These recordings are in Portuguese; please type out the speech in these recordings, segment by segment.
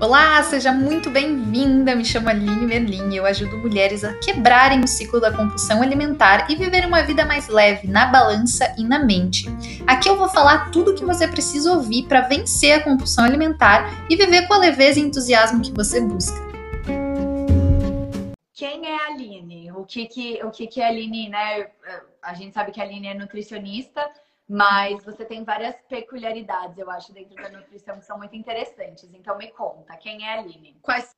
Olá, seja muito bem-vinda. Me chamo Aline Merlin e eu ajudo mulheres a quebrarem o ciclo da compulsão alimentar e viver uma vida mais leve na balança e na mente. Aqui eu vou falar tudo o que você precisa ouvir para vencer a compulsão alimentar e viver com a leveza e entusiasmo que você busca. Quem é a Aline? O que que, o que, que a Aline, né? A gente sabe que a Aline é nutricionista, mas você tem várias peculiaridades, eu acho, dentro da nutrição que são muito interessantes. Então me conta, quem é a Aline? Quais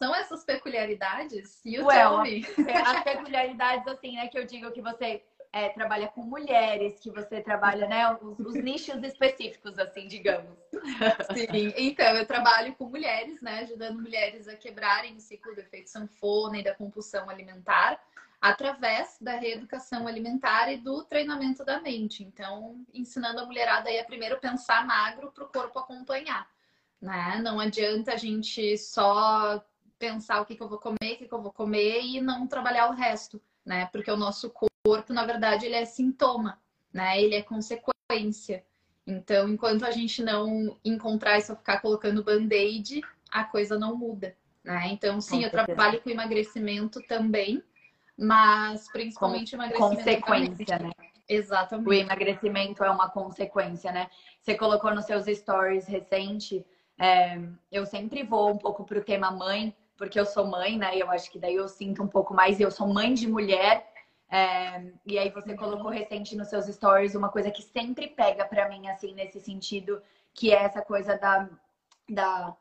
são essas peculiaridades? You well, As peculiaridades, assim, né, que eu digo que você é, trabalha com mulheres, que você trabalha, né, os, os, nichos específicos, assim, digamos. Sim, então eu trabalho com mulheres, né, ajudando mulheres a quebrarem o ciclo do efeito sanfona e da compulsão alimentar através da reeducação alimentar e do treinamento da mente. Então, ensinando a mulherada aí a primeiro pensar magro para o corpo acompanhar. Né? Não adianta a gente só pensar o que, que eu vou comer, o que, que eu vou comer e não trabalhar o resto, né? Porque o nosso corpo, na verdade, ele é sintoma, né? Ele é consequência. Então, enquanto a gente não encontrar e só ficar colocando band-aid, a coisa não muda, né? Então, sim, eu trabalho com emagrecimento também, mas principalmente o emagrecimento. Consequência, né? Exatamente. O emagrecimento é uma consequência, né? Você colocou nos seus stories recente. É, eu sempre vou um pouco pro tema mãe, porque eu sou mãe, né? E eu acho que daí eu sinto um pouco mais. Eu sou mãe de mulher. É, e aí você colocou recente nos seus stories uma coisa que sempre pega para mim, assim, nesse sentido, que é essa coisa da, da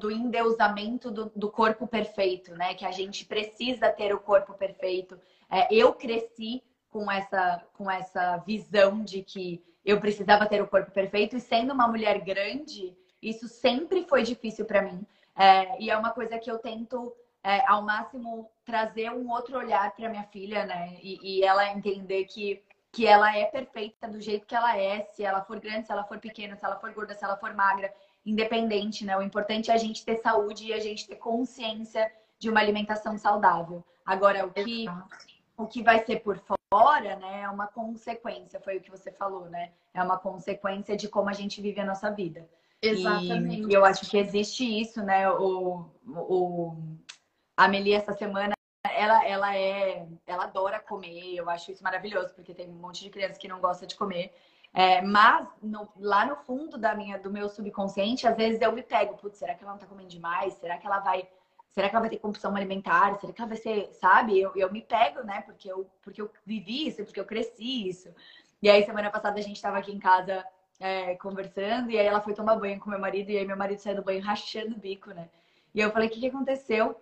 do endeusamento do, do, corpo perfeito, né? Que a gente precisa ter o corpo perfeito. É, eu cresci com essa, com essa visão de que eu precisava ter o corpo perfeito e sendo uma mulher grande, isso sempre foi difícil para mim. É, e é uma coisa que eu tento é, ao máximo trazer um outro olhar para minha filha, né? E, e ela entender que que ela é perfeita do jeito que ela é, se ela for grande, se ela for pequena, se ela for gorda, se ela for magra independente, né? O importante é a gente ter saúde e a gente ter consciência de uma alimentação saudável. Agora, o que, o que vai ser por fora, né, é uma consequência, foi o que você falou, né? É uma consequência de como a gente vive a nossa vida. Exatamente. E eu acho que existe isso, né? O, o, a Meli, essa semana, ela, ela é. Ela adora comer, eu acho isso maravilhoso, porque tem um monte de crianças que não gosta de comer. É, mas no, lá no fundo da minha, do meu subconsciente, às vezes eu me pego, putz, será que ela não tá comendo demais? Será que ela vai. Será que ela vai ter compulsão alimentar? Será que ela vai ser, sabe? Eu, eu me pego, né? Porque eu, porque eu vivi isso, porque eu cresci isso. E aí, semana passada, a gente tava aqui em casa é, conversando, e aí ela foi tomar banho com meu marido, e aí meu marido saiu do banho rachando o bico, né? E eu falei, o que, que aconteceu?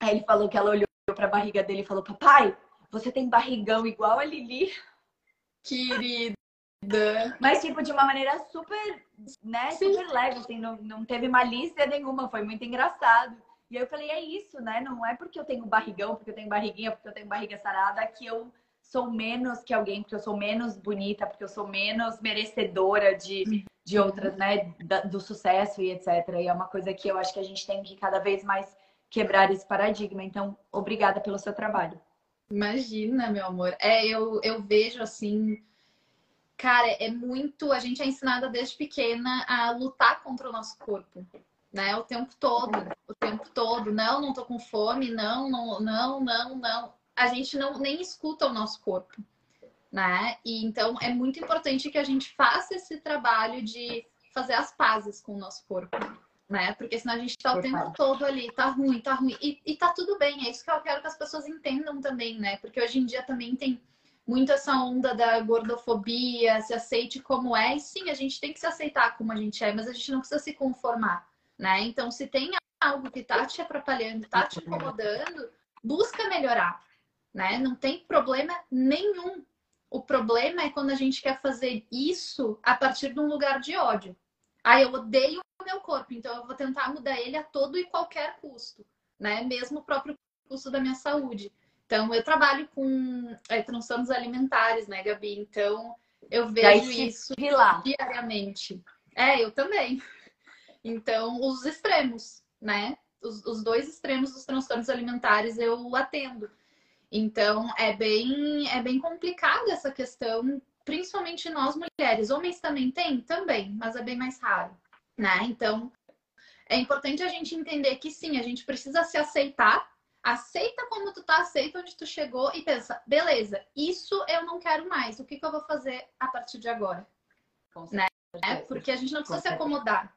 Aí ele falou que ela olhou pra barriga dele e falou, papai, você tem barrigão igual a Lili. Querido. Mas, tipo, de uma maneira super, né? Sim. Super leve, assim, não, não teve malícia nenhuma, foi muito engraçado. E eu falei, é isso, né? Não é porque eu tenho barrigão, porque eu tenho barriguinha, porque eu tenho barriga sarada, que eu sou menos que alguém, porque eu sou menos bonita, porque eu sou menos merecedora de, de outras, né? do sucesso e etc. E é uma coisa que eu acho que a gente tem que cada vez mais quebrar esse paradigma. Então, obrigada pelo seu trabalho. Imagina, meu amor. É, eu, eu vejo assim Cara, é muito. A gente é ensinada desde pequena a lutar contra o nosso corpo, né? O tempo todo, o tempo todo. Não, não tô com fome, não, não, não, não, não. A gente não nem escuta o nosso corpo, né? E então é muito importante que a gente faça esse trabalho de fazer as pazes com o nosso corpo, né? Porque senão a gente tá o tempo todo ali, tá ruim, tá ruim. E, e tá tudo bem, é isso que eu quero que as pessoas entendam também, né? Porque hoje em dia também tem muito essa onda da gordofobia, se aceite como é. E sim, a gente tem que se aceitar como a gente é, mas a gente não precisa se conformar, né? Então, se tem algo que tá te atrapalhando, tá te incomodando, busca melhorar, né? Não tem problema nenhum. O problema é quando a gente quer fazer isso a partir de um lugar de ódio. Ah, eu odeio o meu corpo, então eu vou tentar mudar ele a todo e qualquer custo, né? Mesmo o próprio custo da minha saúde. Então, eu trabalho com é, transtornos alimentares, né, Gabi? Então, eu vejo isso lá. diariamente. É, eu também. Então, os extremos, né? Os, os dois extremos dos transtornos alimentares eu atendo. Então, é bem, é bem complicada essa questão, principalmente nós mulheres. Homens também têm? Também, mas é bem mais raro, né? Então, é importante a gente entender que sim, a gente precisa se aceitar. Aceita como tu tá, aceita onde tu chegou e pensa, beleza, isso eu não quero mais. O que, que eu vou fazer a partir de agora? né? Porque a gente não precisa se acomodar.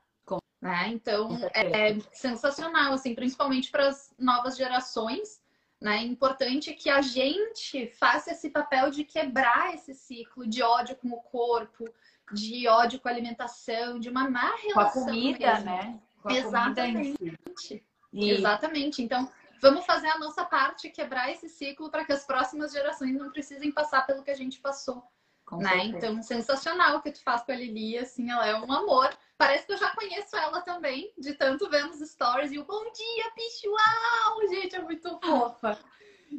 Né? Então, é sensacional, assim, principalmente para as novas gerações. Né? É importante que a gente faça esse papel de quebrar esse ciclo de ódio com o corpo, de ódio com a alimentação, de uma má relação. Com a comida, mesmo. né? Com a Exatamente. Comida e... Exatamente. Então, vamos fazer a nossa parte, quebrar esse ciclo para que as próximas gerações não precisem passar pelo que a gente passou. né? Então, sensacional o que tu faz com a Lili, assim, ela é um amor. Parece que eu já conheço ela também, de tanto ver nos stories. E o bom dia, pichual! Gente, é muito fofa.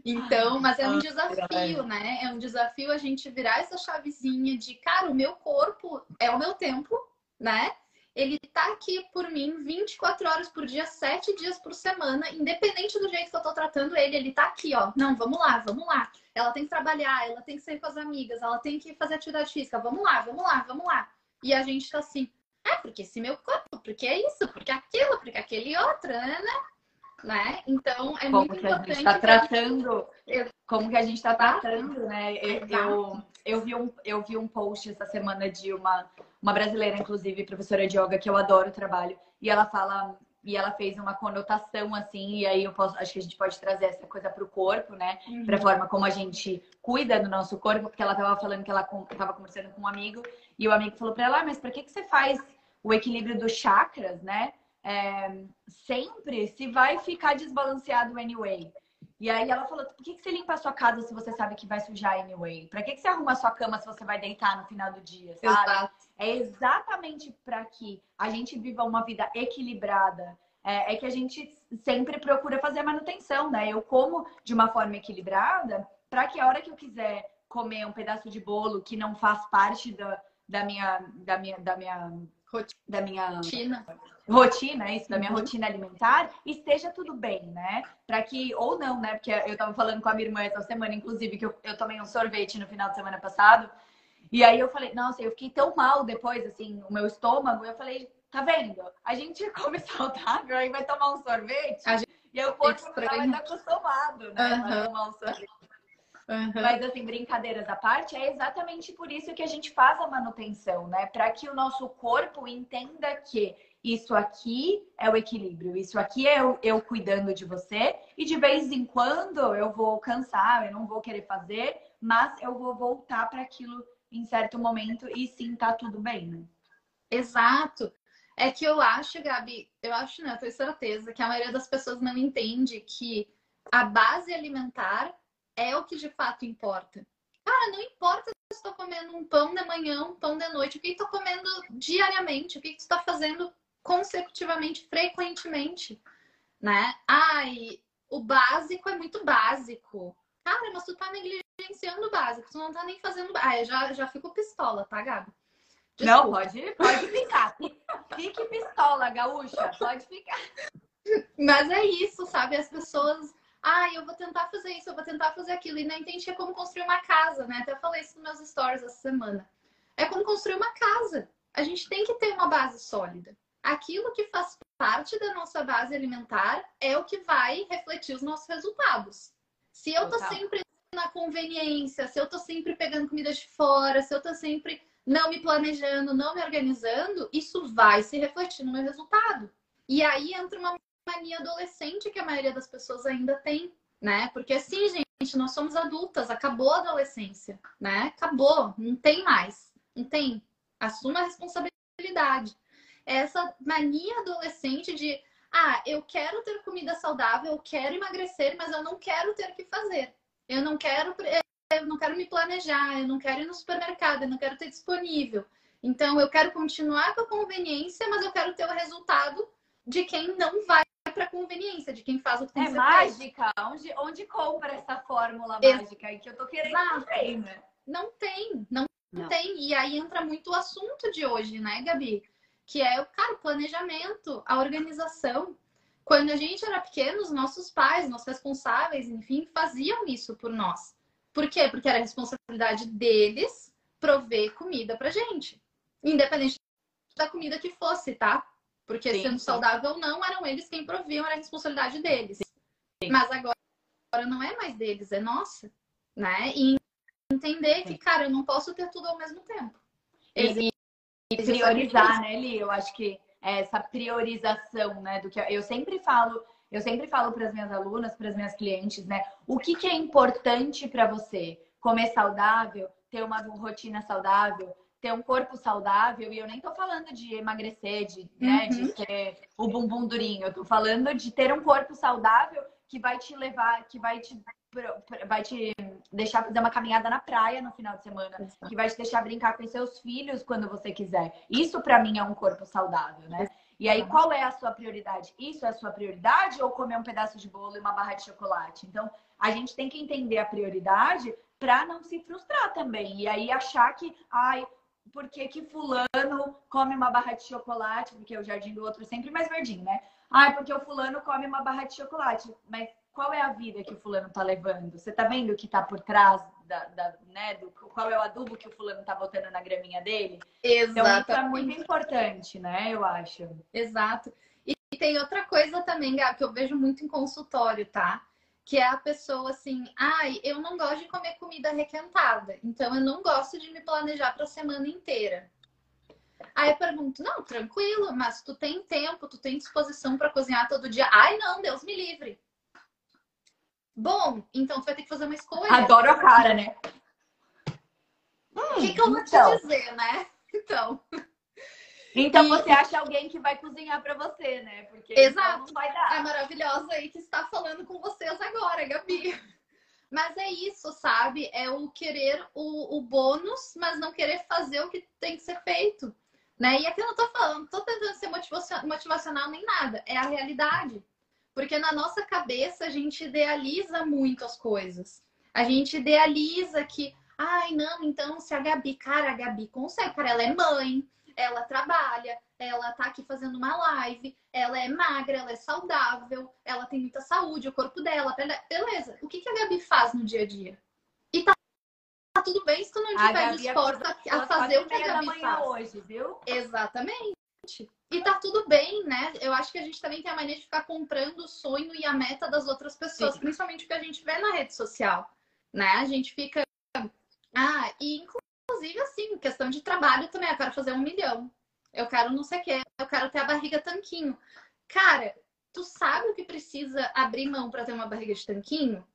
Então, mas é um desafio, né? É um desafio a gente virar essa chavezinha de, cara, o meu corpo é o meu tempo, né? Ele tá aqui por mim 24 horas por dia, 7 dias por semana, independente do jeito que eu tô tratando ele, ele tá aqui, ó. Não, vamos lá, vamos lá. Ela tem que trabalhar, ela tem que sair com as amigas, ela tem que fazer atividade física. Vamos lá, vamos lá, vamos lá. E a gente tá assim, é porque esse meu corpo, porque é isso, porque aquilo, porque aquele outro, né? né? né? Então é como muito que importante. A gente tá tratando, gente... como que a gente está tratando, né? Eu, eu, eu, vi um, eu vi um post essa semana de uma, uma brasileira, inclusive, professora de yoga, que eu adoro o trabalho, e ela fala. E ela fez uma conotação assim, e aí eu posso, acho que a gente pode trazer essa coisa para o corpo, né? Uhum. Para a forma como a gente cuida do nosso corpo, porque ela estava falando que ela estava conversando com um amigo, e o amigo falou para ela: ah, mas por que, que você faz o equilíbrio dos chakras, né? É, sempre se vai ficar desbalanceado anyway. E aí ela falou: por que, que você limpa a sua casa se você sabe que vai sujar anyway? Pra que, que você arruma a sua cama se você vai deitar no final do dia? Sabe? Exato. É exatamente para que a gente viva uma vida equilibrada. É, é, que a gente sempre procura fazer a manutenção, né? Eu como de uma forma equilibrada para que a hora que eu quiser comer um pedaço de bolo que não faz parte da, da minha, da minha, da minha da minha rotina, rotina isso, da minha uhum. rotina alimentar, esteja tudo bem, né? Para que, ou não, né? Porque eu tava falando com a minha irmã essa semana, inclusive, que eu, eu tomei um sorvete no final de semana passado. E aí eu falei, nossa, eu fiquei tão mal depois, assim, o meu estômago. Eu falei, tá vendo? A gente come saudável, aí vai tomar um sorvete. Gente... E aí o corpo vai estar acostumado, né? Uhum. A tomar um sorvete. Uhum. Mas, assim, brincadeiras à parte, é exatamente por isso que a gente faz a manutenção, né? Para que o nosso corpo entenda que isso aqui é o equilíbrio, isso aqui é eu, eu cuidando de você, e de vez em quando eu vou cansar, eu não vou querer fazer, mas eu vou voltar para aquilo em certo momento e sim, tá tudo bem, né? Exato. É que eu acho, Gabi, eu acho, né, eu tenho certeza que a maioria das pessoas não entende que a base alimentar é o que de fato importa. Cara, não importa se estou comendo um pão de manhã, um pão de noite, o que estou comendo diariamente, o que está fazendo consecutivamente, frequentemente, né? Ai, o básico é muito básico. Cara, mas tu tá negligenciando o básico, tu não tá nem fazendo. Ah, eu já, já fico pistola, tá, Gabi? Desculpa. Não, pode, pode ficar. Fique pistola, gaúcha, pode ficar. Mas é isso, sabe? As pessoas ah, eu vou tentar fazer isso, eu vou tentar fazer aquilo. E não entendi é como construir uma casa, né? Até falei isso nos meus stories essa semana. É como construir uma casa. A gente tem que ter uma base sólida. Aquilo que faz parte da nossa base alimentar é o que vai refletir os nossos resultados. Se eu tô Total. sempre na conveniência, se eu tô sempre pegando comida de fora, se eu tô sempre não me planejando, não me organizando, isso vai se refletir no meu resultado. E aí entra uma mania adolescente que a maioria das pessoas ainda tem, né? Porque assim, gente, nós somos adultas, acabou a adolescência, né? Acabou, não tem mais, não tem. Assuma a responsabilidade. Essa mania adolescente de, ah, eu quero ter comida saudável, eu quero emagrecer, mas eu não quero ter que fazer. Eu não quero, eu não quero me planejar, eu não quero ir no supermercado, eu não quero ter disponível. Então, eu quero continuar com a conveniência, mas eu quero ter o resultado de quem não vai para conveniência de quem faz o que tem é mágica. Onde, onde compra essa fórmula Ex mágica aí que eu tô querendo Exato. Tem, né? Não tem, não, não, tem. E aí entra muito o assunto de hoje, né, Gabi? Que é o cara, o planejamento, a organização. Quando a gente era pequeno, os nossos pais, nossos responsáveis, enfim, faziam isso por nós. Por quê? Porque era responsabilidade deles prover comida pra gente. Independente da comida que fosse, tá? Porque sim, sendo sim. saudável ou não, eram eles quem proviam, era a responsabilidade deles. Sim. Mas agora, agora não é mais deles, é nossa, né? E entender que, cara, eu não posso ter tudo ao mesmo tempo. E, e priorizar, né, Li? Eu acho que essa priorização, né, do que eu sempre falo, eu sempre falo para as minhas alunas, para as minhas clientes, né, o que, que é importante para você? Comer saudável, ter uma rotina saudável, ter um corpo saudável, e eu nem tô falando de emagrecer, de, né, uhum. de ter o bumbum durinho, eu tô falando de ter um corpo saudável que vai te levar, que vai te vai te deixar fazer uma caminhada na praia no final de semana, Exato. que vai te deixar brincar com seus filhos quando você quiser. Isso para mim é um corpo saudável, né? E aí, qual é a sua prioridade? Isso é a sua prioridade ou comer um pedaço de bolo e uma barra de chocolate? Então, a gente tem que entender a prioridade para não se frustrar também. E aí achar que, ai, por que, que fulano come uma barra de chocolate? Porque o jardim do outro é sempre mais verdinho, né? Ai, porque o fulano come uma barra de chocolate. Mas qual é a vida que o fulano tá levando? Você tá vendo o que tá por trás da, da né, do, qual é o adubo que o fulano tá botando na graminha dele? Exato. Então, isso é muito importante, né? Eu acho. Exato. E tem outra coisa também, Gab, que eu vejo muito em consultório, tá? que é a pessoa assim, ai, eu não gosto de comer comida requentada, então eu não gosto de me planejar para a semana inteira. Aí eu pergunto, não, tranquilo, mas tu tem tempo, tu tem disposição para cozinhar todo dia? Ai, não, Deus me livre. Bom, então tu vai ter que fazer uma escolha. Adoro a cara, né? O que, que eu vou então. te dizer, né? Então. Então e... você acha alguém que vai cozinhar para você, né? Porque Exato. não vai dar. É maravilhosa aí que está falando com vocês agora, Gabi. Mas é isso, sabe? É o querer o, o bônus, mas não querer fazer o que tem que ser feito. Né? E aqui eu não tô falando, tô tentando ser motivacional nem nada. É a realidade. Porque na nossa cabeça a gente idealiza muito as coisas. A gente idealiza que, ai, não, então se a Gabi, cara, a Gabi consegue, cara, ela é mãe, ela trabalha, ela tá aqui fazendo uma live, ela é magra, ela é saudável, ela tem muita saúde, o corpo dela, beleza. O que, que a Gabi faz no dia a dia? E tá, tá tudo bem se tu não estiver disposta a fazer o que a Gabi faz. hoje, viu? Exatamente. E tá tudo bem, né? Eu acho que a gente também tem a mania de ficar comprando o sonho e a meta das outras pessoas, Sim. principalmente o que a gente vê na rede social, né? A gente fica. Ah, e inclusive, assim, questão de trabalho também. Eu quero fazer um milhão. Eu quero não sei o quê. Eu quero ter a barriga tanquinho. Cara, tu sabe o que precisa abrir mão para ter uma barriga de tanquinho?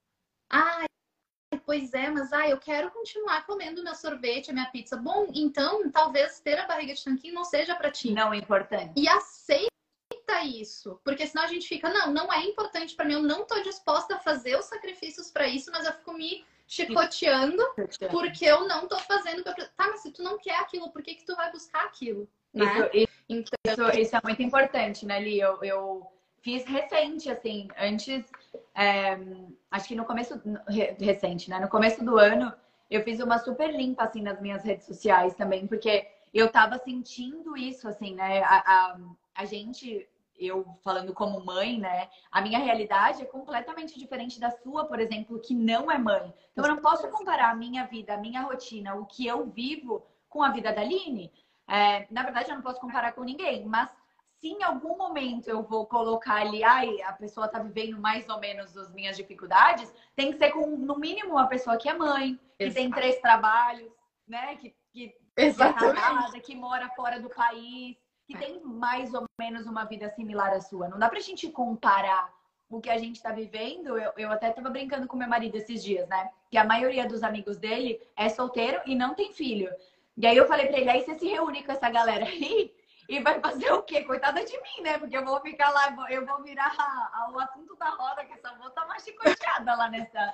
Ah, pois é, mas ah, eu quero continuar comendo meu sorvete, a minha pizza. Bom, então talvez ter a barriga de tanquinho não seja para ti. Não é importante. E aceita isso, porque senão a gente fica, não, não é importante para mim, eu não tô disposta a fazer os sacrifícios para isso, mas eu fico me chicoteando porque eu não tô fazendo. Tá, mas se tu não quer aquilo, por que, que tu vai buscar aquilo? Né? Isso, então... isso, isso, é muito importante, né, Li? Eu, eu fiz recente, assim, antes, é, acho que no começo, recente, né? No começo do ano, eu fiz uma super limpa, assim, nas minhas redes sociais também, porque eu tava sentindo isso, assim, né? A, a, a gente eu falando como mãe, né? A minha realidade é completamente diferente da sua, por exemplo, que não é mãe. Então eu não posso comparar a minha vida, a minha rotina, o que eu vivo com a vida da Aline. É, na verdade, eu não posso comparar com ninguém, mas se em algum momento eu vou colocar ali, ai, a pessoa tá vivendo mais ou menos as minhas dificuldades, tem que ser com, no mínimo, uma pessoa que é mãe, que Exato. tem três trabalhos, né? Que, que, é casada, que mora fora do país que tem mais ou menos uma vida similar à sua. Não dá pra gente comparar o que a gente está vivendo. Eu, eu até estava brincando com meu marido esses dias, né? Que a maioria dos amigos dele é solteiro e não tem filho. E aí eu falei pra ele, aí você se reúne com essa galera aí e vai fazer o quê? Coitada de mim, né? Porque eu vou ficar lá, eu vou virar a, a, o assunto da roda, que essa moça tá mais chicoteada lá nessa,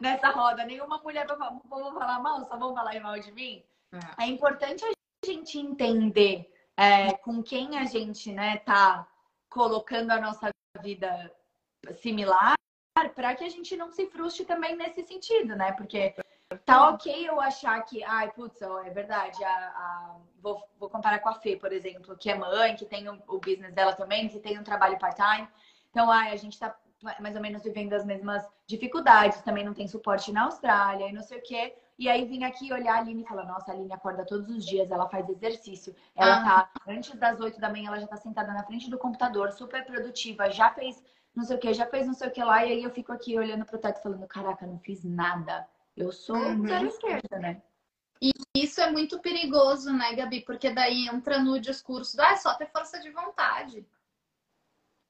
nessa roda. Nenhuma mulher vai falar mal, só vão falar mal de mim. É. é importante a gente entender é, com quem a gente né, tá colocando a nossa vida similar, para que a gente não se frustre também nesse sentido, né? Porque tá ok eu achar que, ai, putz, ó, é verdade, a, a... Vou, vou, comparar com a Fê, por exemplo, que é mãe, que tem o, o business dela também, que tem um trabalho part-time. Então, ai, a gente tá mais ou menos vivendo as mesmas dificuldades, também não tem suporte na Austrália e não sei o quê. E aí vim aqui olhar a Aline e falar, nossa, a Aline acorda todos os dias, ela faz exercício. Ela ah. tá, antes das 8 da manhã, ela já tá sentada na frente do computador, super produtiva, já fez não sei o que, já fez não sei o que lá. E aí eu fico aqui olhando pro teto falando, caraca, não fiz nada. Eu sou uhum. zero esquerda, né? E isso é muito perigoso, né, Gabi? Porque daí entra no discurso do, ah, é só ter força de vontade.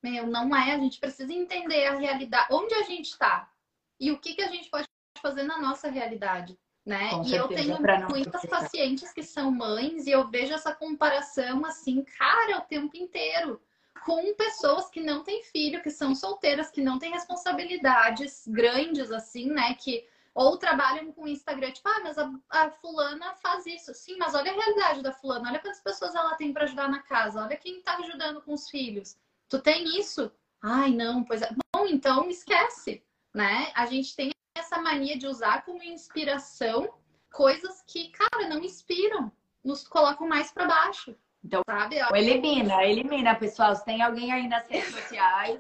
Meu, não é. A gente precisa entender a realidade, onde a gente está e o que, que a gente pode fazer na nossa realidade, né? Com e certeza, eu tenho muitas precisar. pacientes que são mães e eu vejo essa comparação assim, cara, o tempo inteiro com pessoas que não têm filho, que são solteiras, que não têm responsabilidades grandes assim, né? Que ou trabalham com Instagram, tipo, ah, mas a, a, fulana faz isso. Sim, mas olha a realidade da fulana, olha quantas pessoas ela tem para ajudar na casa, olha quem tá ajudando com os filhos. Tu tem isso? Ai, não, pois é. Bom, então esquece, né? A gente tem essa mania de usar como inspiração coisas que, cara, não inspiram, nos colocam mais para baixo. Então, sabe? Elimina, elimina, pessoal. Se tem alguém aí nas redes sociais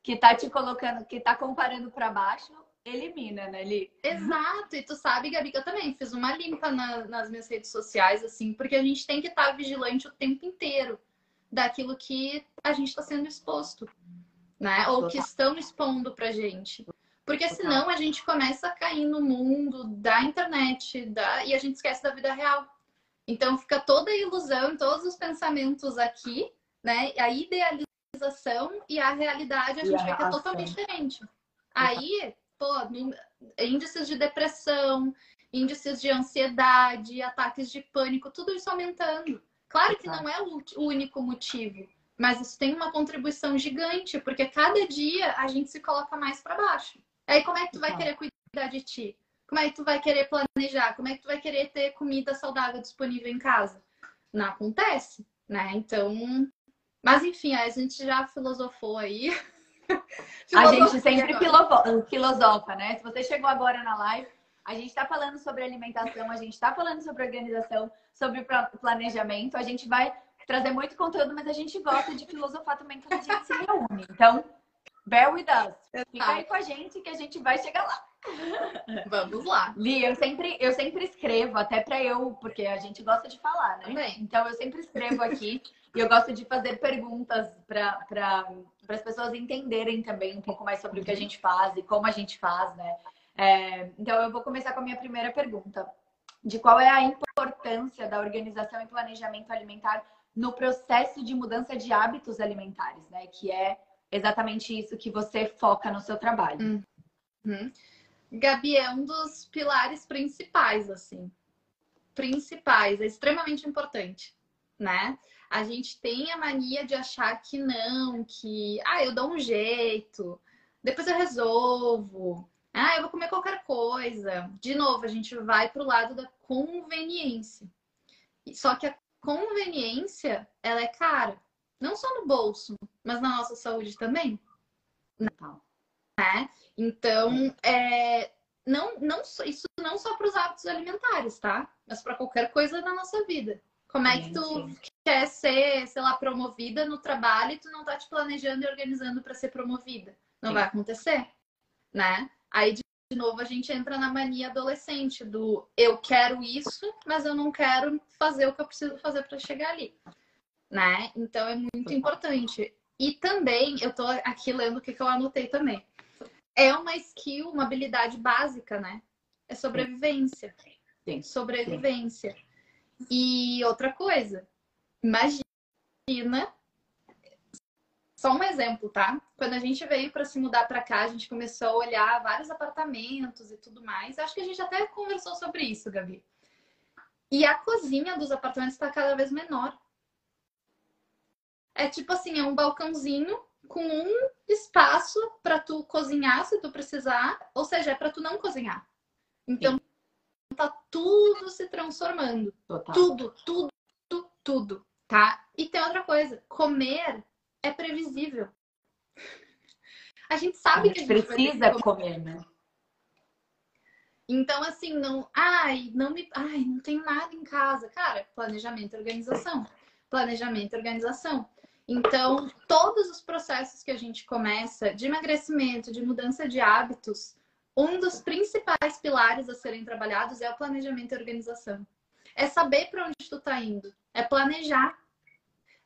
que tá te colocando, que tá comparando para baixo, elimina, né, Li? Exato. E tu sabe, Gabi, que eu também fiz uma limpa na, nas minhas redes sociais, assim, porque a gente tem que estar tá vigilante o tempo inteiro daquilo que a gente está sendo exposto, né? Ou que estão expondo pra gente. Porque senão a gente começa a cair no mundo da internet da... e a gente esquece da vida real. Então fica toda a ilusão, todos os pensamentos aqui, né? A idealização e a realidade a gente vê que é totalmente diferente. Aí pô, índices de depressão, índices de ansiedade, ataques de pânico, tudo isso aumentando. Claro que não é o único motivo, mas isso tem uma contribuição gigante, porque cada dia a gente se coloca mais para baixo. Aí como é que tu vai querer cuidar de ti? Como é que tu vai querer planejar? Como é que tu vai querer ter comida saudável disponível em casa? Não acontece, né? Então, mas enfim, a gente já filosofou aí. a gente sempre filosofa, né? Se você chegou agora na live, a gente está falando sobre alimentação, a gente está falando sobre organização, sobre planejamento. A gente vai trazer muito conteúdo, mas a gente gosta de filosofar também quando a gente se reúne. Então, bear with us. Fica aí com a gente que a gente vai chegar lá. Vamos lá. Li, eu sempre, eu sempre escrevo, até para eu, porque a gente gosta de falar, né? Também. Então eu sempre escrevo aqui e eu gosto de fazer perguntas para para as pessoas entenderem também um pouco mais sobre o que a gente faz e como a gente faz, né? É, então, eu vou começar com a minha primeira pergunta: de qual é a importância da organização e planejamento alimentar no processo de mudança de hábitos alimentares, né? Que é exatamente isso que você foca no seu trabalho. Uhum. Gabi, é um dos pilares principais, assim. Principais, é extremamente importante, né? A gente tem a mania de achar que não, que ah, eu dou um jeito, depois eu resolvo, ah, eu vou comer qualquer coisa. De novo, a gente vai para o lado da conveniência. Só que a conveniência, ela é cara, não só no bolso, mas na nossa saúde também. Né? Então, é, não, não, isso não só para os hábitos alimentares, tá? Mas para qualquer coisa na nossa vida. Como é que tu quer ser, sei lá, promovida no trabalho e tu não tá te planejando e organizando para ser promovida? Não Sim. vai acontecer, né? Aí, de novo, a gente entra na mania adolescente do eu quero isso, mas eu não quero fazer o que eu preciso fazer para chegar ali, né? Então, é muito importante. E também, eu tô aqui lendo o que, que eu anotei também. É uma skill, uma habilidade básica, né? É sobrevivência. Sim. Sobrevivência. Sim. E outra coisa, imagina. Só um exemplo, tá? Quando a gente veio para se mudar para cá, a gente começou a olhar vários apartamentos e tudo mais. Acho que a gente até conversou sobre isso, Gabi. E a cozinha dos apartamentos está cada vez menor. É tipo assim, é um balcãozinho com um espaço para tu cozinhar se tu precisar, ou seja, é para tu não cozinhar. Então Sim tá tudo se transformando. Total. Tudo, tudo, tudo, tudo, tá? E tem outra coisa, comer é previsível. A gente sabe a gente que a gente precisa comer. comer, né? Então, assim, não. Ai, não me. Ai, não tenho nada em casa. Cara, planejamento e organização. Planejamento e organização. Então, todos os processos que a gente começa de emagrecimento, de mudança de hábitos, um dos principais pilares a serem trabalhados é o planejamento e organização. É saber para onde tu tá indo, é planejar.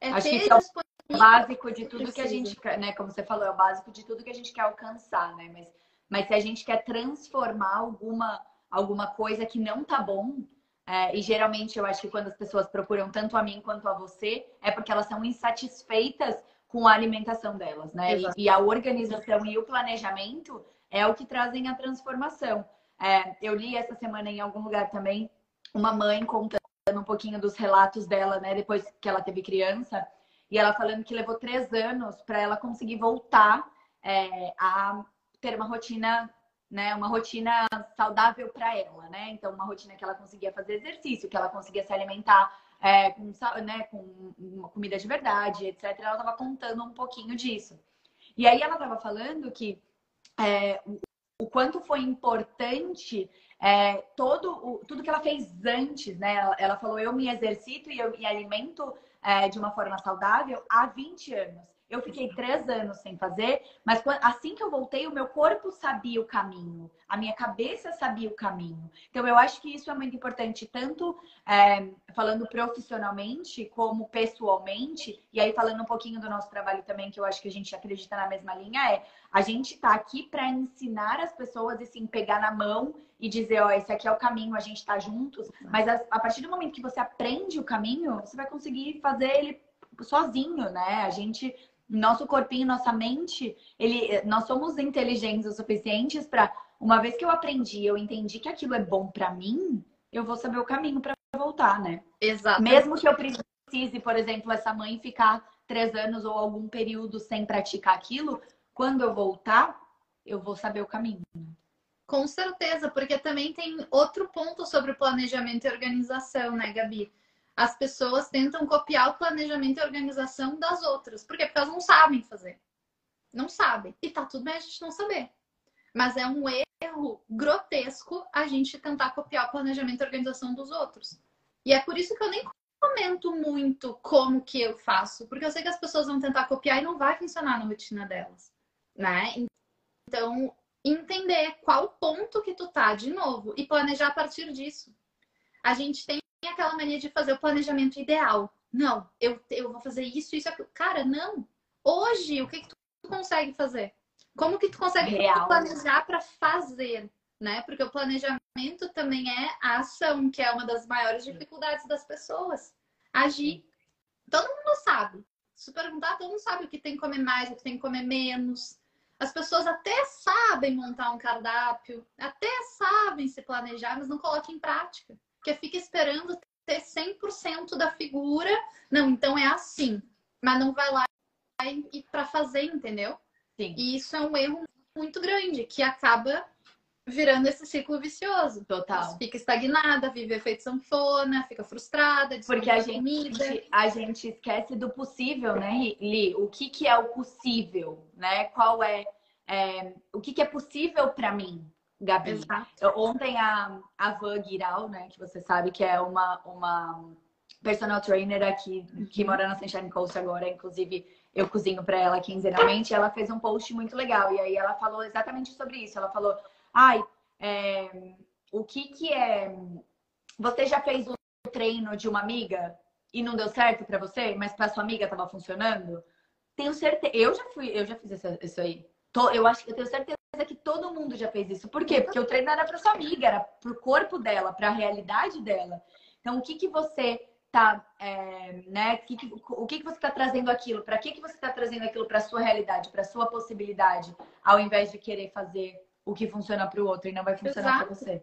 É Acho ter que é o básico de tudo que a gente quer, né? Como você falou, é o básico de tudo que a gente quer alcançar, né? Mas, mas se a gente quer transformar alguma, alguma coisa que não tá bom, é, e geralmente eu acho que quando as pessoas procuram tanto a mim quanto a você, é porque elas são insatisfeitas com a alimentação delas, né? E, e, a organização e o planejamento é o que trazem a transformação. É, eu li essa semana em algum lugar também uma mãe contando um pouquinho dos relatos dela, né? Depois que ela teve criança, e ela falando que levou três anos para ela conseguir voltar é, a ter uma rotina, né? Uma rotina saudável para ela, né? Então, uma rotina que ela conseguia fazer exercício, que ela conseguia se alimentar é, com, né, com uma comida de verdade, etc. Ela estava contando um pouquinho disso. E aí ela estava falando que é, o quanto foi importante é, todo o, tudo que ela fez antes, né? Ela, ela falou: eu me exercito e eu me alimento é, de uma forma saudável há 20 anos. Eu fiquei três anos sem fazer, mas assim que eu voltei, o meu corpo sabia o caminho, a minha cabeça sabia o caminho. Então, eu acho que isso é muito importante, tanto é, falando profissionalmente como pessoalmente, e aí falando um pouquinho do nosso trabalho também, que eu acho que a gente acredita na mesma linha, é a gente está aqui para ensinar as pessoas e sim pegar na mão e dizer, ó, esse aqui é o caminho, a gente está juntos. Mas a, a partir do momento que você aprende o caminho, você vai conseguir fazer ele sozinho, né? A gente nosso corpinho, nossa mente, ele, nós somos inteligentes o suficientes para uma vez que eu aprendi, eu entendi que aquilo é bom para mim, eu vou saber o caminho para voltar, né? Exato. Mesmo que eu precise, por exemplo, essa mãe ficar três anos ou algum período sem praticar aquilo, quando eu voltar, eu vou saber o caminho. Com certeza, porque também tem outro ponto sobre o planejamento e organização, né, Gabi? As pessoas tentam copiar o planejamento e organização das outras. Por quê? Porque elas não sabem fazer. Não sabem. E tá tudo bem a gente não saber. Mas é um erro grotesco a gente tentar copiar o planejamento e organização dos outros. E é por isso que eu nem comento muito como que eu faço, porque eu sei que as pessoas vão tentar copiar e não vai funcionar na rotina delas, né? Então, entender qual ponto que tu tá de novo e planejar a partir disso. A gente tem aquela mania de fazer o planejamento ideal. Não, eu, eu vou fazer isso, isso, aquilo. Cara, não. Hoje, o que, que tu consegue fazer? Como que tu consegue Real. planejar para fazer? Né? Porque o planejamento também é a ação, que é uma das maiores dificuldades das pessoas. Agir. Todo mundo sabe. Se perguntar, todo mundo sabe o que tem que comer mais, o que tem que comer menos. As pessoas até sabem montar um cardápio, até sabem se planejar, mas não colocam em prática porque fica esperando ter 100% da figura. Não, então é assim. Mas não vai lá e para fazer, entendeu? Sim. E isso é um erro muito grande que acaba virando esse ciclo vicioso. Total. Você fica estagnada, vive efeito sanfona, fica frustrada. Porque a gente, a gente esquece do possível, né, Li? O que, que é o possível, né? Qual é, é o que, que é possível para mim? Gabi. Exato. Ontem a, a Van Giral, né, que você sabe que é uma, uma personal trainer aqui, que mora na Sunshine Coast agora, inclusive eu cozinho para ela quinzenalmente, ela fez um post muito legal, e aí ela falou exatamente sobre isso. Ela falou, ai, é, o que que é... Você já fez o treino de uma amiga e não deu certo para você, mas para sua amiga estava funcionando? Tenho certeza, eu já fui, eu já fiz isso aí. Eu acho que eu tenho certeza que todo mundo já fez isso. Por quê? Porque o treino era para sua amiga, era para o corpo dela, para a realidade dela. Então, o que, que você tá, é, né? Que que, o que, que você está trazendo aquilo? Para que, que você está trazendo aquilo para sua realidade, para sua possibilidade, ao invés de querer fazer o que funciona para o outro e não vai funcionar para você?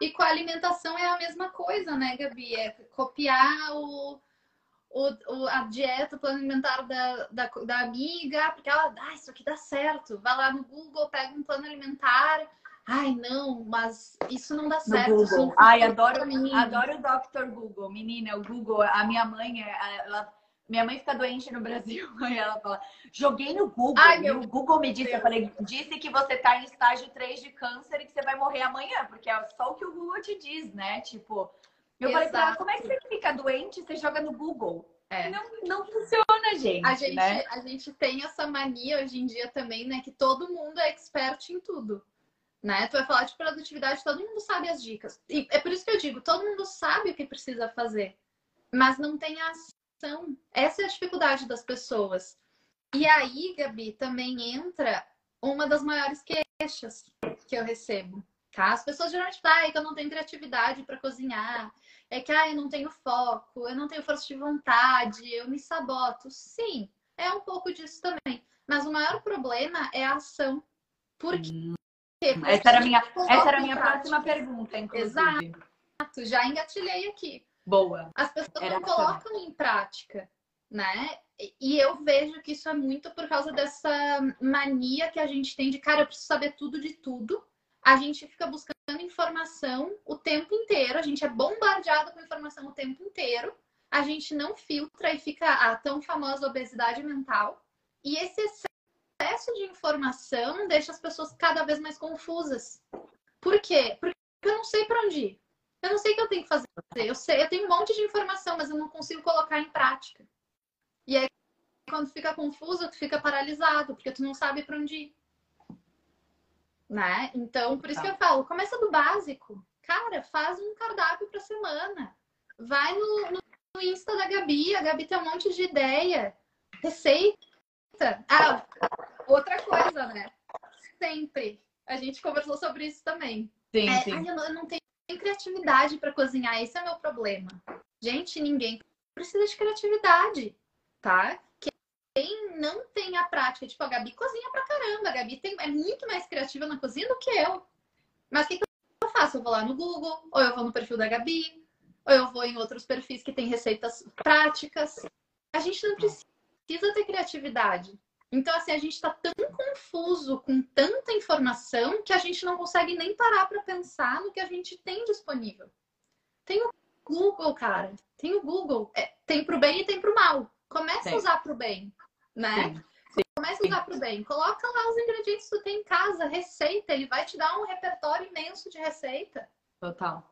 E com a alimentação é a mesma coisa, né, Gabi? É copiar o o, o, a dieta, o plano alimentar da, da, da amiga, porque ela, ah, isso aqui dá certo. Vai lá no Google, pega um plano alimentar. Ai, não, mas isso não dá no certo. Google. Ai, adoro, adoro o Dr. Google. Menina, o Google, a minha mãe, ela, minha mãe fica doente no Brasil. Aí ela fala, joguei no Google. Ai, meu e o Google me disse, Deus. eu falei, disse que você tá em estágio 3 de câncer e que você vai morrer amanhã, porque é só o que o Google te diz, né? Tipo, eu Exato. falei pra ela, como é que você fica doente você joga no Google? É. Não, não funciona, gente. A gente, né? a gente tem essa mania hoje em dia também, né? Que todo mundo é expert em tudo. né? Tu vai falar de produtividade, todo mundo sabe as dicas. E é por isso que eu digo, todo mundo sabe o que precisa fazer, mas não tem ação. Essa é a dificuldade das pessoas. E aí, Gabi, também entra uma das maiores queixas que eu recebo, tá? As pessoas geralmente falam ah, que eu não tenho criatividade para cozinhar, é que ah, eu não tenho foco, eu não tenho força de vontade, eu me saboto. Sim, é um pouco disso também. Mas o maior problema é a ação. Por quê? Hum. Porque essa era, minha, essa era a minha próxima pergunta, inclusive. Exato, já engatilhei aqui. Boa. As pessoas era não colocam em prática, né? E eu vejo que isso é muito por causa dessa mania que a gente tem de, cara, eu preciso saber tudo de tudo. A gente fica buscando informação o tempo inteiro, a gente é bombardeado com informação o tempo inteiro. A gente não filtra e fica a tão famosa obesidade mental. E esse excesso de informação deixa as pessoas cada vez mais confusas. Por quê? Porque eu não sei para onde ir. Eu não sei o que eu tenho que fazer. Eu sei, eu tenho um monte de informação, mas eu não consigo colocar em prática. E aí, quando fica confuso, tu fica paralisado, porque tu não sabe para onde ir. Né? Então, por isso que eu falo, começa do básico. Cara, faz um cardápio para semana. Vai no, no, no Insta da Gabi, a Gabi tem um monte de ideia. Receita. Ah, outra coisa, né? Sempre. A gente conversou sobre isso também. Sim, é, sim. Ai, eu, não, eu não tenho criatividade para cozinhar, esse é meu problema. Gente, ninguém precisa de criatividade tá? Quem não tem a prática, tipo, a Gabi cozinha pra caramba, a Gabi tem, é muito mais criativa na cozinha do que eu. Mas o que, que eu faço? Eu vou lá no Google, ou eu vou no perfil da Gabi, ou eu vou em outros perfis que tem receitas práticas. A gente não precisa ter criatividade. Então, assim, a gente está tão confuso com tanta informação que a gente não consegue nem parar para pensar no que a gente tem disponível. Tem o Google, cara. Tem o Google. É, tem pro bem e tem pro mal. Começa Sim. a usar para o bem, né? Sim. Sim. Começa a usar para o bem. Coloca lá os ingredientes que tu tem em casa, receita. Ele vai te dar um repertório imenso de receita. Total.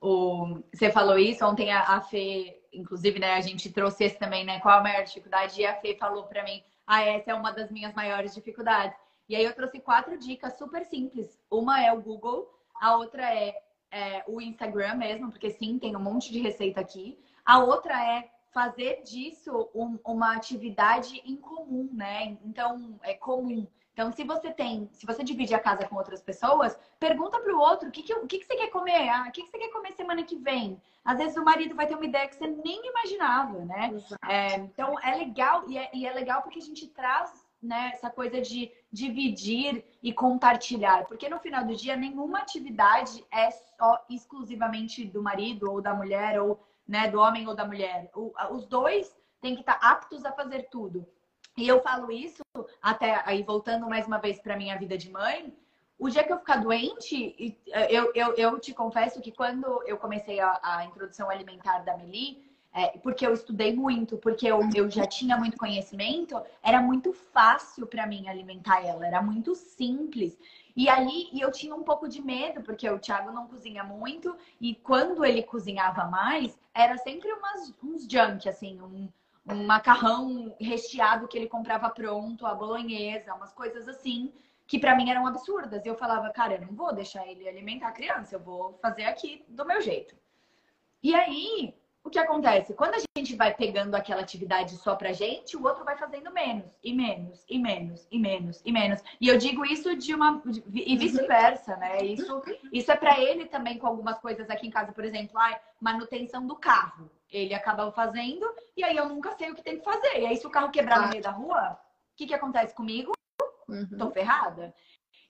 O... Você falou isso, ontem a, a Fê, inclusive, né, a gente trouxe esse também, né? Qual a maior dificuldade? E a Fê falou para mim, ah, essa é uma das minhas maiores dificuldades. E aí eu trouxe quatro dicas super simples. Uma é o Google, a outra é, é o Instagram mesmo, porque sim, tem um monte de receita aqui. A outra é fazer disso um, uma atividade em comum, né? Então, é comum. Então, se você tem, se você divide a casa com outras pessoas, pergunta para o outro o que, que, que, que você quer comer, ah, o que, que você quer comer semana que vem. Às vezes o marido vai ter uma ideia que você nem imaginava, né? É, então é legal e é, e é legal porque a gente traz né, essa coisa de dividir e compartilhar, porque no final do dia nenhuma atividade é só exclusivamente do marido ou da mulher ou né, do homem ou da mulher. O, os dois têm que estar aptos a fazer tudo. E eu falo isso até aí voltando mais uma vez para minha vida de mãe. O dia que eu ficar doente, eu, eu, eu te confesso que quando eu comecei a, a introdução alimentar da Meli, é, porque eu estudei muito, porque eu, eu já tinha muito conhecimento, era muito fácil para mim alimentar ela, era muito simples. E ali e eu tinha um pouco de medo, porque o Thiago não cozinha muito, e quando ele cozinhava mais, era sempre umas, uns junk, assim, um, um macarrão recheado que ele comprava pronto, a bolonhesa, umas coisas assim, que para mim eram absurdas. E eu falava, cara, eu não vou deixar ele alimentar a criança, eu vou fazer aqui do meu jeito. E aí, o que acontece? Quando a gente vai pegando aquela atividade só pra gente, o outro vai fazendo menos, e menos, e menos, e menos, e menos. E eu digo isso de uma. e vice-versa, né? Isso, isso é para ele também com algumas coisas aqui em casa, por exemplo, a manutenção do carro. Ele acaba fazendo, e aí eu nunca sei o que tem que fazer. E aí, se o carro quebrar no meio da rua, o que, que acontece comigo? Uhum. Tô ferrada.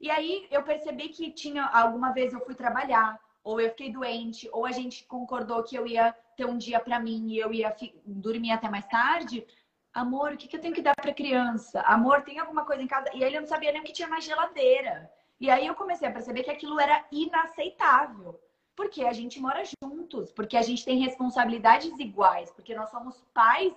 E aí eu percebi que tinha. Alguma vez eu fui trabalhar, ou eu fiquei doente, ou a gente concordou que eu ia ter um dia para mim e eu ia dormir até mais tarde. Amor, o que, que eu tenho que dar para criança? Amor, tem alguma coisa em casa? E aí eu não sabia nem que tinha mais geladeira. E aí eu comecei a perceber que aquilo era inaceitável. Porque a gente mora juntos, porque a gente tem responsabilidades iguais, porque nós somos pais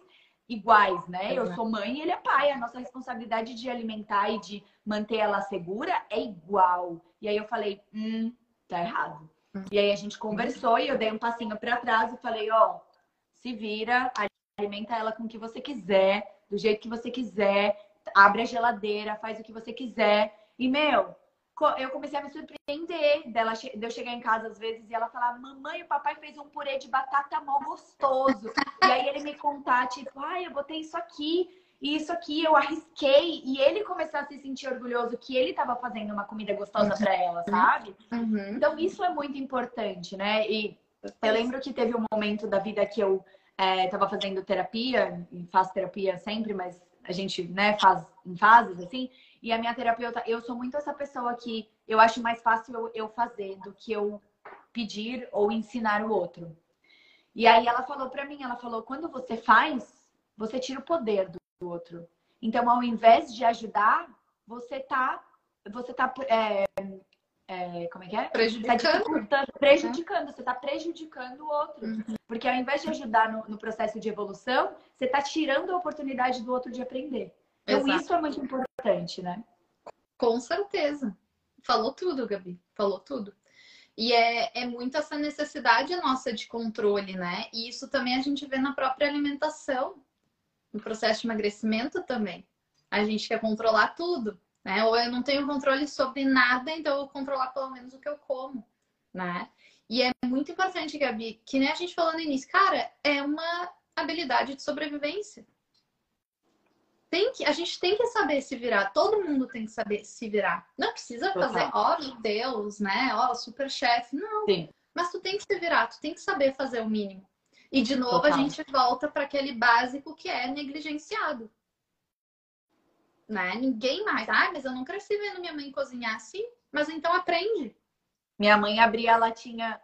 iguais, né? Eu sou mãe e ele é pai. A nossa responsabilidade de alimentar e de manter ela segura é igual. E aí eu falei, hum, tá errado. E aí a gente conversou e eu dei um passinho para trás e falei, ó, se vira, alimenta ela com o que você quiser, do jeito que você quiser, abre a geladeira, faz o que você quiser. E, meu, eu comecei a me surpreender dela, de eu chegar em casa às vezes e ela falar, mamãe, o papai fez um purê de batata mó gostoso. e aí ele me contar, tipo, ai, eu botei isso aqui e isso aqui eu arrisquei. E ele começar a se sentir orgulhoso que ele estava fazendo uma comida gostosa para ela, sabe? Uhum. Então isso é muito importante, né? E eu lembro que teve um momento da vida que eu estava é, fazendo terapia, e faço terapia sempre, mas a gente né, faz em fases assim. E a minha terapeuta, eu sou muito essa pessoa que eu acho mais fácil eu, eu fazer do que eu pedir ou ensinar o outro. E aí ela falou para mim, ela falou, quando você faz, você tira o poder do outro. Então, ao invés de ajudar, você tá, você tá é, é, como é que é? Prejudicando. Tá prejudicando, você está prejudicando o outro. Uhum. Porque ao invés de ajudar no, no, processo de evolução, você está tirando a oportunidade do outro de aprender. Então, Exato. isso é muito importante, né? Com certeza. Falou tudo, Gabi. Falou tudo. E é, é muito essa necessidade nossa de controle, né? E isso também a gente vê na própria alimentação, no processo de emagrecimento também. A gente quer controlar tudo, né? Ou eu não tenho controle sobre nada, então eu vou controlar pelo menos o que eu como, né? E é muito importante, Gabi, que nem a gente falou no início, cara, é uma habilidade de sobrevivência tem que, a gente tem que saber se virar. Todo mundo tem que saber se virar. Não precisa fazer, ó, oh, Deus, né? Ó, oh, super chefe. Não. Sim. Mas tu tem que se virar, tu tem que saber fazer o mínimo. E de novo Total. a gente volta para aquele básico que é negligenciado. Né? Ninguém mais. Ah, mas eu não cresci vendo minha mãe cozinhar assim. Mas então aprende. Minha mãe abria a latinha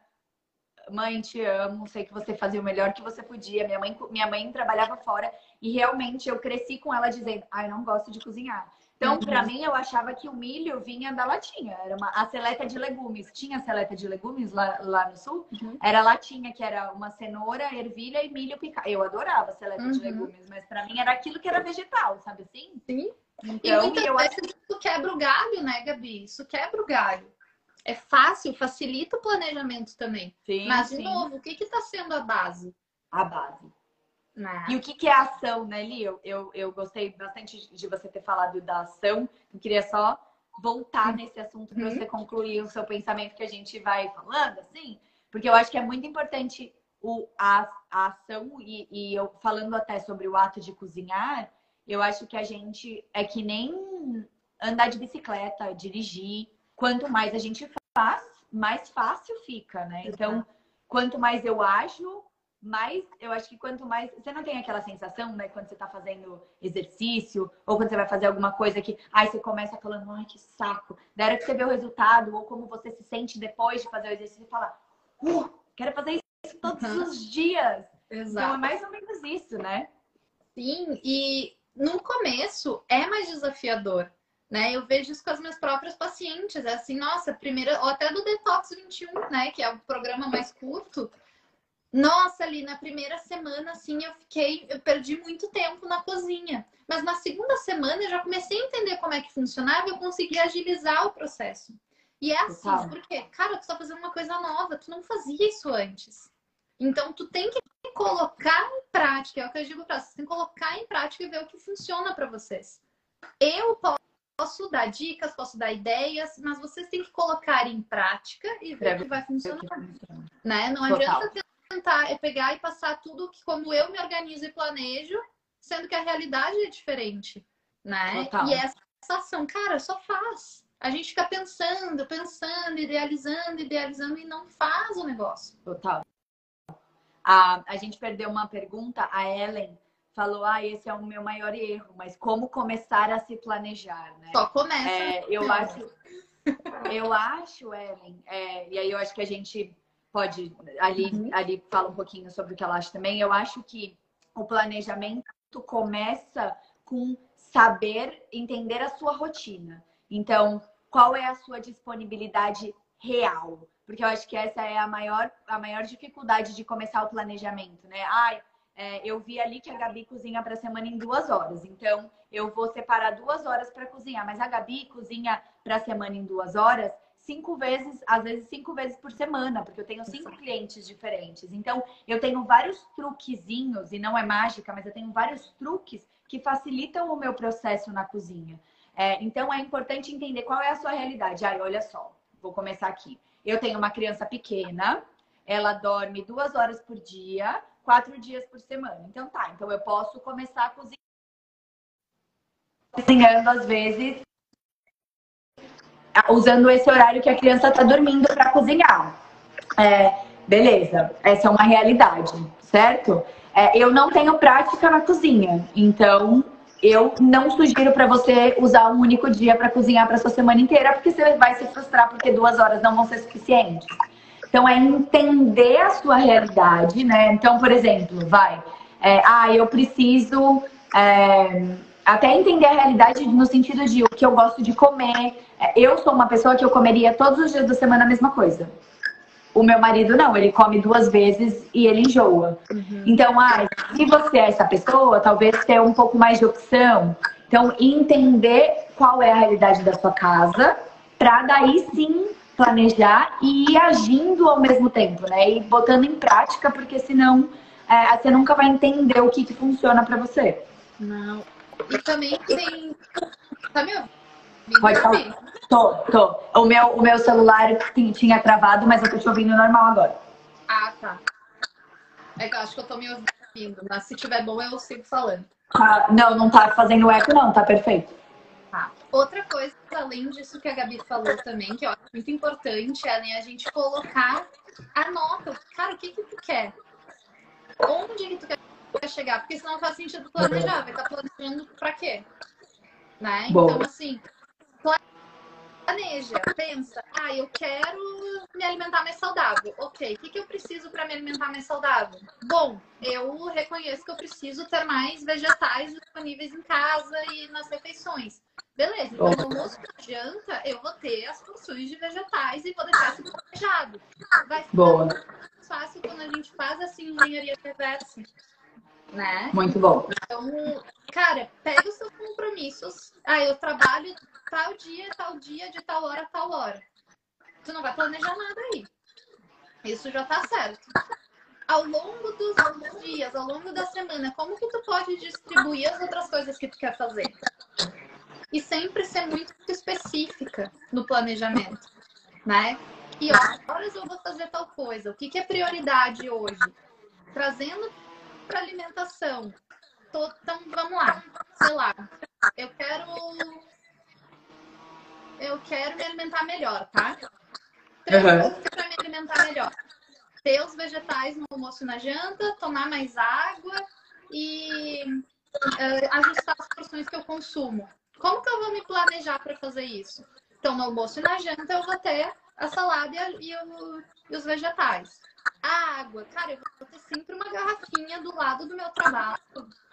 mãe, te amo, sei que você fazia o melhor que você podia. Minha mãe, minha mãe trabalhava fora e realmente eu cresci com ela dizendo, ah, eu não gosto de cozinhar. Então, uhum. para mim, eu achava que o milho vinha da latinha. Era uma, a seleta de legumes. Tinha seleta de legumes lá, lá no sul? Uhum. Era latinha, que era uma cenoura, ervilha e milho picado. Eu adorava seleta uhum. de legumes, mas para mim era aquilo que era vegetal, sabe assim? Sim. Então, e muitas eu vezes acho... isso quebra o galho, né, Gabi? Isso quebra o galho é fácil, facilita o planejamento também. Sim, Mas, de sim. novo, o que está sendo a base? A base. Né? E o que, que é ação, né, Li? Eu, eu, eu gostei bastante de você ter falado da ação. Eu queria só voltar nesse assunto para uhum. você concluir o seu pensamento que a gente vai falando, assim, porque eu acho que é muito importante o, a, a ação e, e eu falando até sobre o ato de cozinhar, eu acho que a gente é que nem andar de bicicleta, dirigir, quanto mais a gente faz, mais fácil fica, né? Então, quanto mais eu ajo, mais eu acho que quanto mais. Você não tem aquela sensação, né, quando você tá fazendo exercício, ou quando você vai fazer alguma coisa que. Aí você começa falando, ai, que saco. Da hora que você vê o resultado, ou como você se sente depois de fazer o exercício, você fala, uh, quero fazer isso todos uhum. os dias. Exato. Então é mais ou menos isso, né? Sim, e no começo é mais desafiador né? Eu vejo isso com as minhas próprias pacientes. É assim, nossa, primeira, ou até do Detox 21, né? Que é o programa mais curto. Nossa, ali na primeira semana, assim, eu fiquei, eu perdi muito tempo na cozinha. Mas na segunda semana eu já comecei a entender como é que funcionava e eu consegui agilizar o processo. E é assim, Total. porque, cara, tu tá fazendo uma coisa nova, tu não fazia isso antes. Então, tu tem que colocar em prática, é o que eu digo pra vocês, tem que colocar em prática e ver o que funciona para vocês. Eu posso dar dicas, posso dar ideias, mas vocês têm que colocar em prática e ver o que vai funcionar. Né? Não Total. adianta tentar é pegar e passar tudo que como eu me organizo e planejo, sendo que a realidade é diferente, né? Total. E essa ação, cara, só faz. A gente fica pensando, pensando, idealizando, idealizando e não faz o negócio. Total. A, a gente perdeu uma pergunta, a Ellen falou, ah, esse é o meu maior erro, mas como começar a se planejar, né? Só começa. É, eu acho, eu acho, Ellen, é, e aí eu acho que a gente pode ali, uhum. ali fala um pouquinho sobre o que ela acha também. Eu acho que o planejamento começa com saber entender a sua rotina. Então, qual é a sua disponibilidade real? Porque eu acho que essa é a maior, a maior dificuldade de começar o planejamento, né? Ai, é, eu vi ali que a Gabi cozinha para a semana em duas horas. Então, eu vou separar duas horas para cozinhar. Mas a Gabi cozinha para a semana em duas horas cinco vezes, às vezes cinco vezes por semana, porque eu tenho cinco clientes diferentes. Então, eu tenho vários truquezinhos, e não é mágica, mas eu tenho vários truques que facilitam o meu processo na cozinha. É, então é importante entender qual é a sua realidade. Ai, olha só, vou começar aqui. Eu tenho uma criança pequena, ela dorme duas horas por dia, quatro dias por semana. Então tá, então eu posso começar a cozinhar. Cozinhando às vezes, usando esse horário que a criança está dormindo para cozinhar. É, beleza, essa é uma realidade, certo? É, eu não tenho prática na cozinha, então eu não sugiro para você usar um único dia para cozinhar para sua semana inteira, porque você vai se frustrar porque duas horas não vão ser suficientes. Então é entender a sua realidade, né? Então, por exemplo, vai, é, ah, eu preciso é, até entender a realidade no sentido de o que eu gosto de comer. É, eu sou uma pessoa que eu comeria todos os dias da semana a mesma coisa. O meu marido não, ele come duas vezes e ele enjoa. Uhum. Então, ah, se você é essa pessoa, talvez ter um pouco mais de opção. Então, entender qual é a realidade da sua casa, para daí sim planejar e ir agindo ao mesmo tempo, né? E botando em prática, porque senão é, você nunca vai entender o que, que funciona para você. Não. E também tem. Tá me ouvindo? Pode falar. Tô, tô. O meu, o meu celular tinha travado, mas eu tô te ouvindo normal agora. Ah, tá. É que eu acho que eu tô me ouvindo, mas se tiver bom eu sigo falando. Ah, não, não tá fazendo eco, não, tá perfeito. Tá. Outra coisa, além disso que a Gabi falou também, que eu acho muito importante, é né, a gente colocar a nota. Cara, o que que tu quer? Onde que tu quer chegar? Porque senão não faz sentido planejar. Vai estar tá planejando pra quê? Né? Então, assim, planeja, pensa, ah, eu quero me alimentar mais saudável. Ok, o que, que eu preciso para me alimentar mais saudável? Bom, eu reconheço que eu preciso ter mais vegetais disponíveis em casa e nas refeições. Beleza, então no almoço e janta eu vou ter as porções de vegetais e vou deixar isso planejado. Vai ser Boa. mais fácil quando a gente faz assim engenharia reversa. Né? Muito bom. Então, cara, pega os seus compromissos. Ah, eu trabalho tal dia, tal dia, de tal hora, tal hora. Tu não vai planejar nada aí. Isso já tá certo. Ao longo dos dias, ao longo da semana, como que tu pode distribuir as outras coisas que tu quer fazer? E sempre ser muito específica no planejamento, né? E horas eu vou fazer tal coisa? O que, que é prioridade hoje? Trazendo para alimentação. Tô, então, vamos lá. Sei lá, eu quero eu quero me alimentar melhor, tá? uhum. para me alimentar melhor. Ter os vegetais no almoço e na janta, tomar mais água e uh, ajustar as porções que eu consumo. Como que eu vou me planejar para fazer isso? Então, no almoço e na janta eu vou ter a salada e, o, e os vegetais. A água, cara, eu vou ter sempre uma garrafinha do lado do meu trabalho.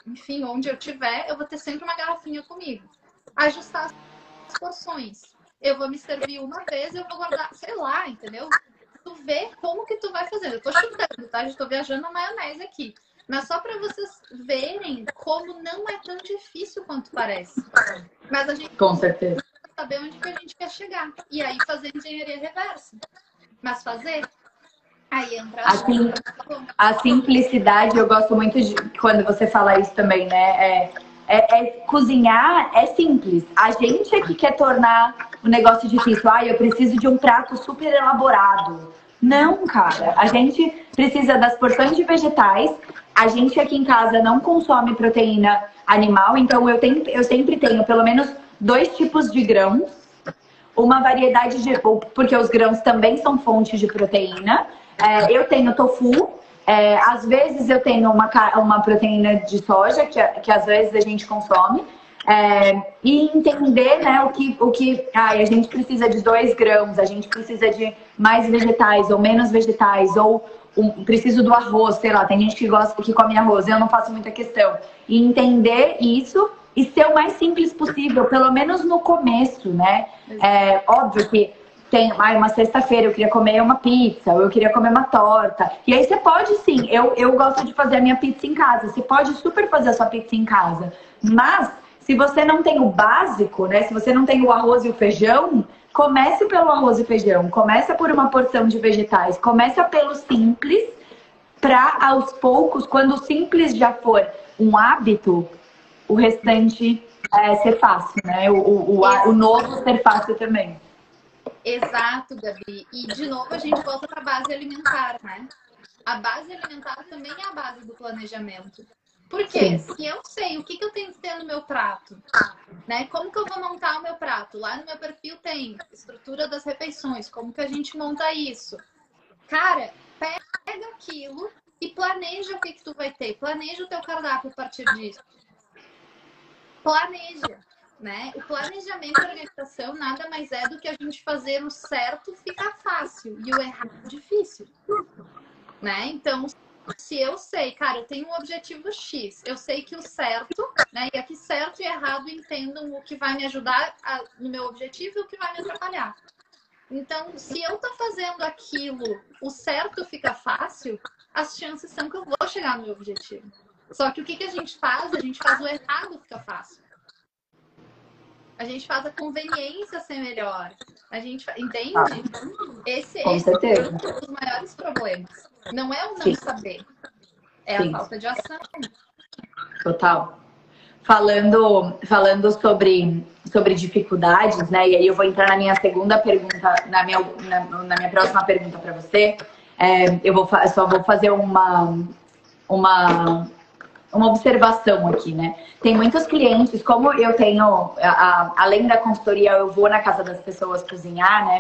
Enfim, onde eu tiver, eu vou ter sempre uma garrafinha comigo. Ajustar as porções eu vou me servir uma vez, eu vou guardar, sei lá, entendeu? Tu vê como que tu vai fazendo. Eu tô chutando, tá? Tô viajando na maionese aqui. Mas só para vocês verem como não é tão difícil quanto parece. Mas a gente com certeza saber onde que a gente quer chegar. E aí fazer engenharia reversa. Mas fazer a, sim, a simplicidade, eu gosto muito de quando você fala isso também, né? É, é, é, cozinhar é simples. A gente é que quer tornar o negócio difícil. Ah, eu preciso de um prato super elaborado. Não, cara. A gente precisa das porções de vegetais. A gente aqui em casa não consome proteína animal, então eu, tenho, eu sempre tenho pelo menos dois tipos de grãos, uma variedade de. Porque os grãos também são fontes de proteína. É, eu tenho tofu, é, às vezes eu tenho uma, uma proteína de soja, que, que às vezes a gente consome. É, e entender né, o que, o que ai, a gente precisa de dois grãos, a gente precisa de mais vegetais ou menos vegetais, ou um, preciso do arroz, sei lá, tem gente que gosta que come arroz, eu não faço muita questão. E entender isso e ser o mais simples possível, pelo menos no começo, né? É, óbvio que tem ah, uma sexta-feira eu queria comer uma pizza, ou eu queria comer uma torta. E aí você pode sim, eu, eu gosto de fazer a minha pizza em casa. Você pode super fazer a sua pizza em casa. Mas se você não tem o básico, né? Se você não tem o arroz e o feijão, comece pelo arroz e feijão. Começa por uma porção de vegetais. Começa pelo simples, para aos poucos, quando o simples já for um hábito, o restante é, ser fácil, né? O, o, o, o novo ser fácil também. Exato, Gabi. E de novo a gente volta para a base alimentar, né? A base alimentar também é a base do planejamento. Porque Sim. se eu sei o que, que eu tenho que ter no meu prato, né? Como que eu vou montar o meu prato? Lá no meu perfil tem estrutura das refeições, como que a gente monta isso? Cara, pega aquilo e planeja o que, que tu vai ter. Planeja o teu cardápio a partir disso. Planeja, né? O planejamento e organização nada mais é do que a gente fazer o certo ficar fácil e o errado difícil, né? Então, se eu sei, cara, eu tenho um objetivo X, eu sei que o certo, né? E aqui certo e errado entendam o que vai me ajudar a, no meu objetivo e o que vai me atrapalhar. Então, se eu tô fazendo aquilo, o certo fica fácil, as chances são que eu vou chegar no meu objetivo. Só que o que, que a gente faz? A gente faz o errado fica fácil. A gente faz a conveniência ser melhor. A gente entende? Ah, esse, esse é um dos maiores problemas. Não é o não Sim. saber, é Sim. a falta de ação. Total. Falando, falando sobre, sobre dificuldades, né? E aí eu vou entrar na minha segunda pergunta, na minha, na, na minha próxima pergunta para você. É, eu vou só vou fazer uma, uma, uma observação aqui, né? Tem muitos clientes, como eu tenho, a, a, além da consultoria, eu vou na casa das pessoas cozinhar, né?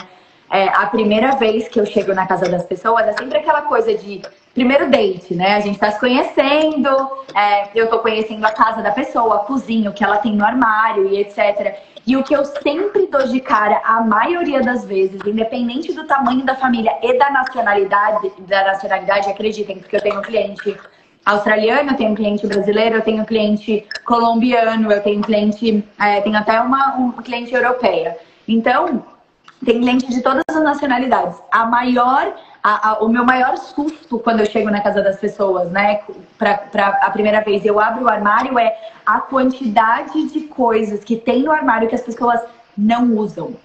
é, a primeira vez que eu chego na casa das pessoas é sempre aquela coisa de primeiro date, né? A gente tá se conhecendo, é, eu tô conhecendo a casa da pessoa, a cozinha, o que ela tem no armário e etc. E o que eu sempre dou de cara, a maioria das vezes, independente do tamanho da família e da nacionalidade, da nacionalidade, acreditem, porque eu tenho cliente australiano, eu tenho cliente brasileiro, eu tenho cliente colombiano, eu tenho cliente, é, tenho até uma um cliente europeia. Então, tem cliente de todas as nacionalidades. A maior, a, a, o meu maior susto quando eu chego na casa das pessoas, né, pra a primeira vez eu abro o armário é a quantidade de coisas que tem no armário que as pessoas não usam.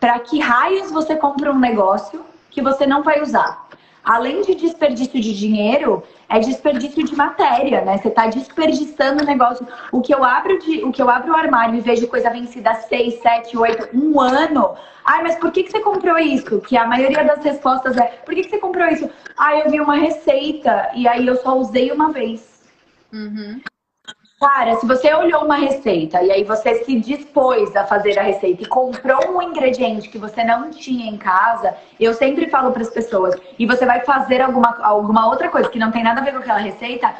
Para que raios você compra um negócio que você não vai usar? além de desperdício de dinheiro, é desperdício de matéria, né? Você está desperdiçando o negócio. O que eu abro de, o que eu abro o armário e vejo coisa vencida seis, sete, oito, um ano. Ai, mas por que, que você comprou isso? Que a maioria das respostas é: por que, que você comprou isso? Ah, eu vi uma receita e aí eu só usei uma vez. Uhum. Cara, se você olhou uma receita e aí você se dispôs a fazer a receita e comprou um ingrediente que você não tinha em casa, eu sempre falo para as pessoas, e você vai fazer alguma, alguma outra coisa que não tem nada a ver com aquela receita,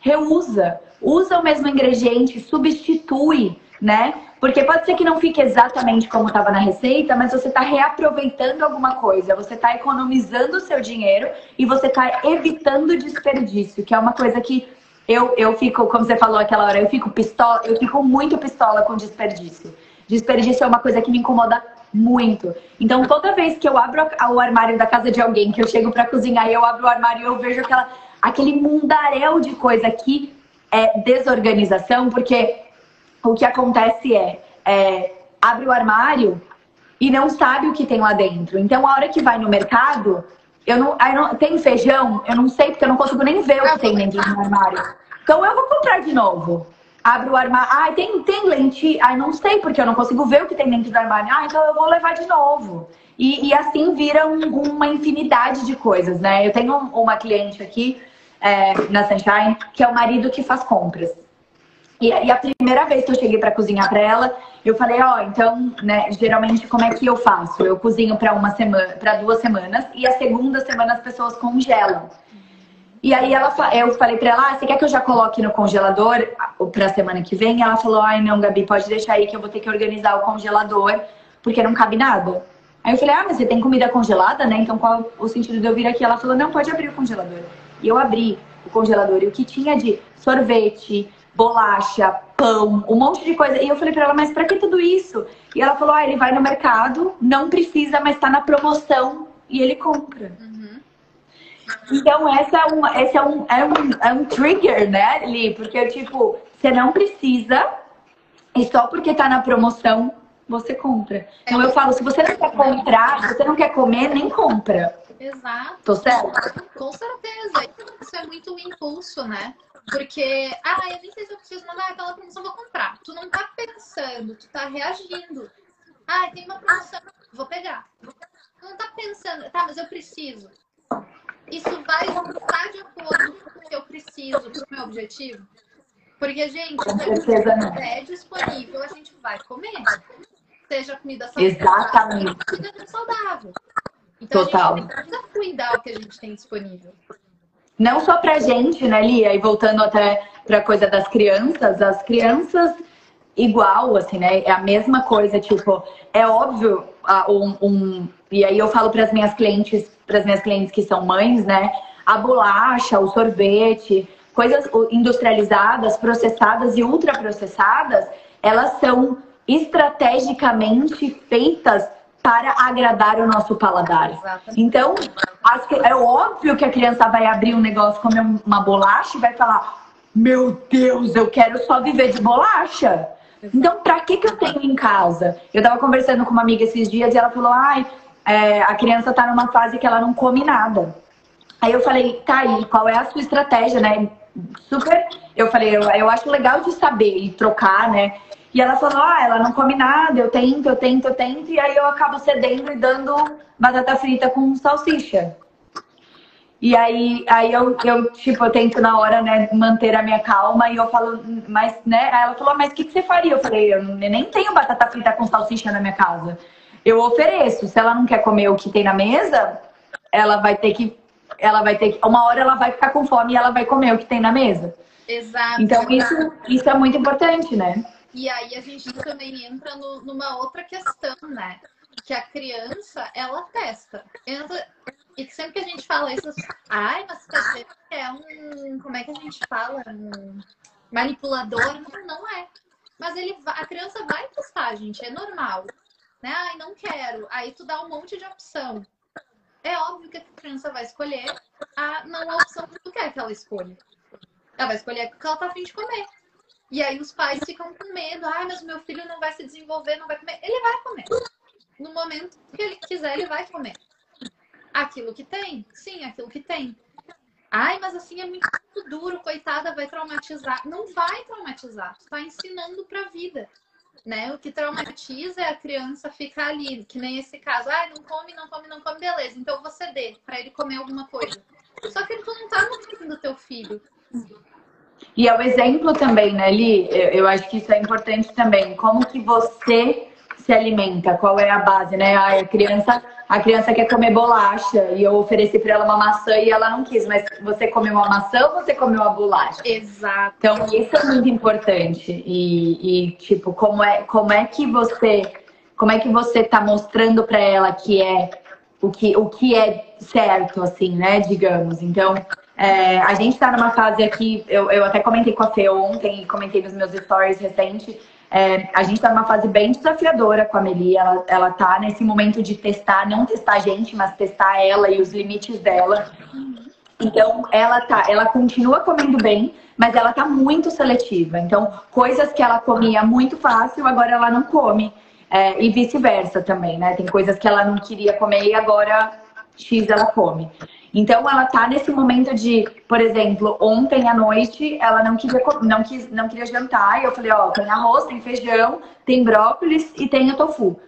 reusa. Usa o mesmo ingrediente, substitui, né? Porque pode ser que não fique exatamente como estava na receita, mas você está reaproveitando alguma coisa, você está economizando o seu dinheiro e você está evitando desperdício, que é uma coisa que eu, eu fico, como você falou aquela hora, eu fico pistola, eu fico muito pistola com desperdício. Desperdício é uma coisa que me incomoda muito. Então, toda vez que eu abro o armário da casa de alguém, que eu chego para cozinhar e eu abro o armário e eu vejo aquela, aquele mundaréu de coisa que é desorganização, porque o que acontece é, é abre o armário e não sabe o que tem lá dentro. Então, a hora que vai no mercado, eu não, eu não, tem feijão? Eu não sei, porque eu não consigo nem ver o que tem dentro do armário. Então eu vou comprar de novo. Abro o armário. Ah, tem, tem lente. Ah, não sei, porque eu não consigo ver o que tem dentro do armário. Ah, então eu vou levar de novo. E, e assim vira um, uma infinidade de coisas, né? Eu tenho uma cliente aqui é, na Sunshine que é o marido que faz compras. E, e a primeira vez que eu cheguei para cozinhar para ela, eu falei, ó, oh, então, né, geralmente como é que eu faço? Eu cozinho para uma semana, para duas semanas e a segunda semana as pessoas congelam. E aí ela, eu falei para ela, ah, você quer que eu já coloque no congelador para semana que vem? Ela falou, ai não, Gabi, pode deixar aí que eu vou ter que organizar o congelador porque não cabe nada. Aí eu falei, ah, mas você tem comida congelada, né? Então qual o sentido de eu vir aqui? Ela falou, não, pode abrir o congelador. E eu abri o congelador e o que tinha de sorvete, bolacha, pão, um monte de coisa. E eu falei para ela, mas para que tudo isso? E ela falou, ah, ele vai no mercado, não precisa, mas está na promoção e ele compra. Uhum. Então, essa é um, esse é um, é, um, é um trigger, né, Li? Porque, tipo, você não precisa e só porque tá na promoção, você compra. Então, eu falo, se você não quer comprar, se você não quer comer, nem compra. Exato. Tô certo? Com certeza. Isso é muito um impulso, né? Porque, ah, eu nem sei se eu preciso mandar aquela promoção, vou comprar. tu não tá pensando, tu tá reagindo. Ah, tem uma promoção, vou pegar. Tu não tá pensando, tá, mas eu preciso. Isso vai estar de acordo com o que eu preciso para o meu objetivo? Porque, gente, se é disponível, a gente vai comer. Seja comida saudável, Exatamente. comida saudável. Então, Total. a gente precisa cuidar o que a gente tem disponível. Não só pra gente, né, Lia? E voltando até pra coisa das crianças, as crianças igual, assim, né? É a mesma coisa, tipo, é óbvio, um, um e aí eu falo para as minhas clientes, para as minhas clientes que são mães, né? A bolacha, o sorvete, coisas industrializadas, processadas e ultraprocessadas, elas são estrategicamente feitas para agradar o nosso paladar. Exatamente. Então, é óbvio que a criança vai abrir um negócio, comer uma bolacha e vai falar: Meu Deus, eu quero só viver de bolacha. Então, para que, que eu tenho em casa? Eu estava conversando com uma amiga esses dias e ela falou: Ai, é, a criança está numa fase que ela não come nada. Aí eu falei: Tá aí, qual é a sua estratégia, né? Super. Eu falei: Eu, eu acho legal de saber e trocar, né? E ela falou: ah, ela não come nada, eu tento, eu tento, eu tento. E aí eu acabo cedendo e dando batata frita com salsicha. E aí, aí eu, eu, tipo, eu tento na hora, né, manter a minha calma e eu falo, mas, né? Aí ela falou, mas o que, que você faria? Eu falei, eu nem tenho batata frita com salsicha na minha casa. Eu ofereço. Se ela não quer comer o que tem na mesa, ela vai ter que. Ela vai ter que. Uma hora ela vai ficar com fome e ela vai comer o que tem na mesa. Exato. Então, isso, isso é muito importante, né? E aí a gente também entra no, numa outra questão, né? Que a criança, ela testa. E sempre que a gente fala isso, ai, mas você é um. Como é que a gente fala? Um manipulador? Não, não é. Mas ele, a criança vai testar, gente, é normal. Né? Ai, não quero. Aí tu dá um monte de opção. É óbvio que a criança vai escolher a não a opção que tu quer que ela escolha. Ela vai escolher o que ela tá afim de comer. E aí os pais ficam com medo. Ah, mas meu filho não vai se desenvolver, não vai comer. Ele vai comer. No momento que ele quiser, ele vai comer. Aquilo que tem? Sim, aquilo que tem. Ai, mas assim é muito duro, coitada, vai traumatizar. Não vai traumatizar. Tu tá ensinando pra vida. Né? O que traumatiza é a criança ficar ali, que nem esse caso. Ah, não come, não come, não come, beleza. Então você dê para ele comer alguma coisa. Só que tu não tá nutrindo teu filho. E é o exemplo também, né, Li? Eu, eu, acho que isso é importante também. Como que você se alimenta? Qual é a base, né? a criança, a criança quer comer bolacha e eu ofereci para ela uma maçã e ela não quis. Mas você comeu uma maçã ou você comeu uma bolacha? Exato. Então isso é muito importante. E, e tipo, como é, como é que você, como é que você tá mostrando para ela que é o que, o que é certo, assim, né? Digamos. Então é, a gente está numa fase aqui, eu, eu até comentei com a Fê ontem comentei nos meus stories recentes. É, a gente está numa fase bem desafiadora com a Meli. Ela, ela tá nesse momento de testar, não testar a gente, mas testar ela e os limites dela. Então, ela tá, ela continua comendo bem, mas ela tá muito seletiva. Então, coisas que ela comia muito fácil, agora ela não come. É, e vice-versa também, né? Tem coisas que ela não queria comer e agora X ela come. Então ela tá nesse momento de, por exemplo, ontem à noite ela não queria não quis, não queria jantar e eu falei, ó, tem arroz, tem feijão, tem brócolis e tem o tofu.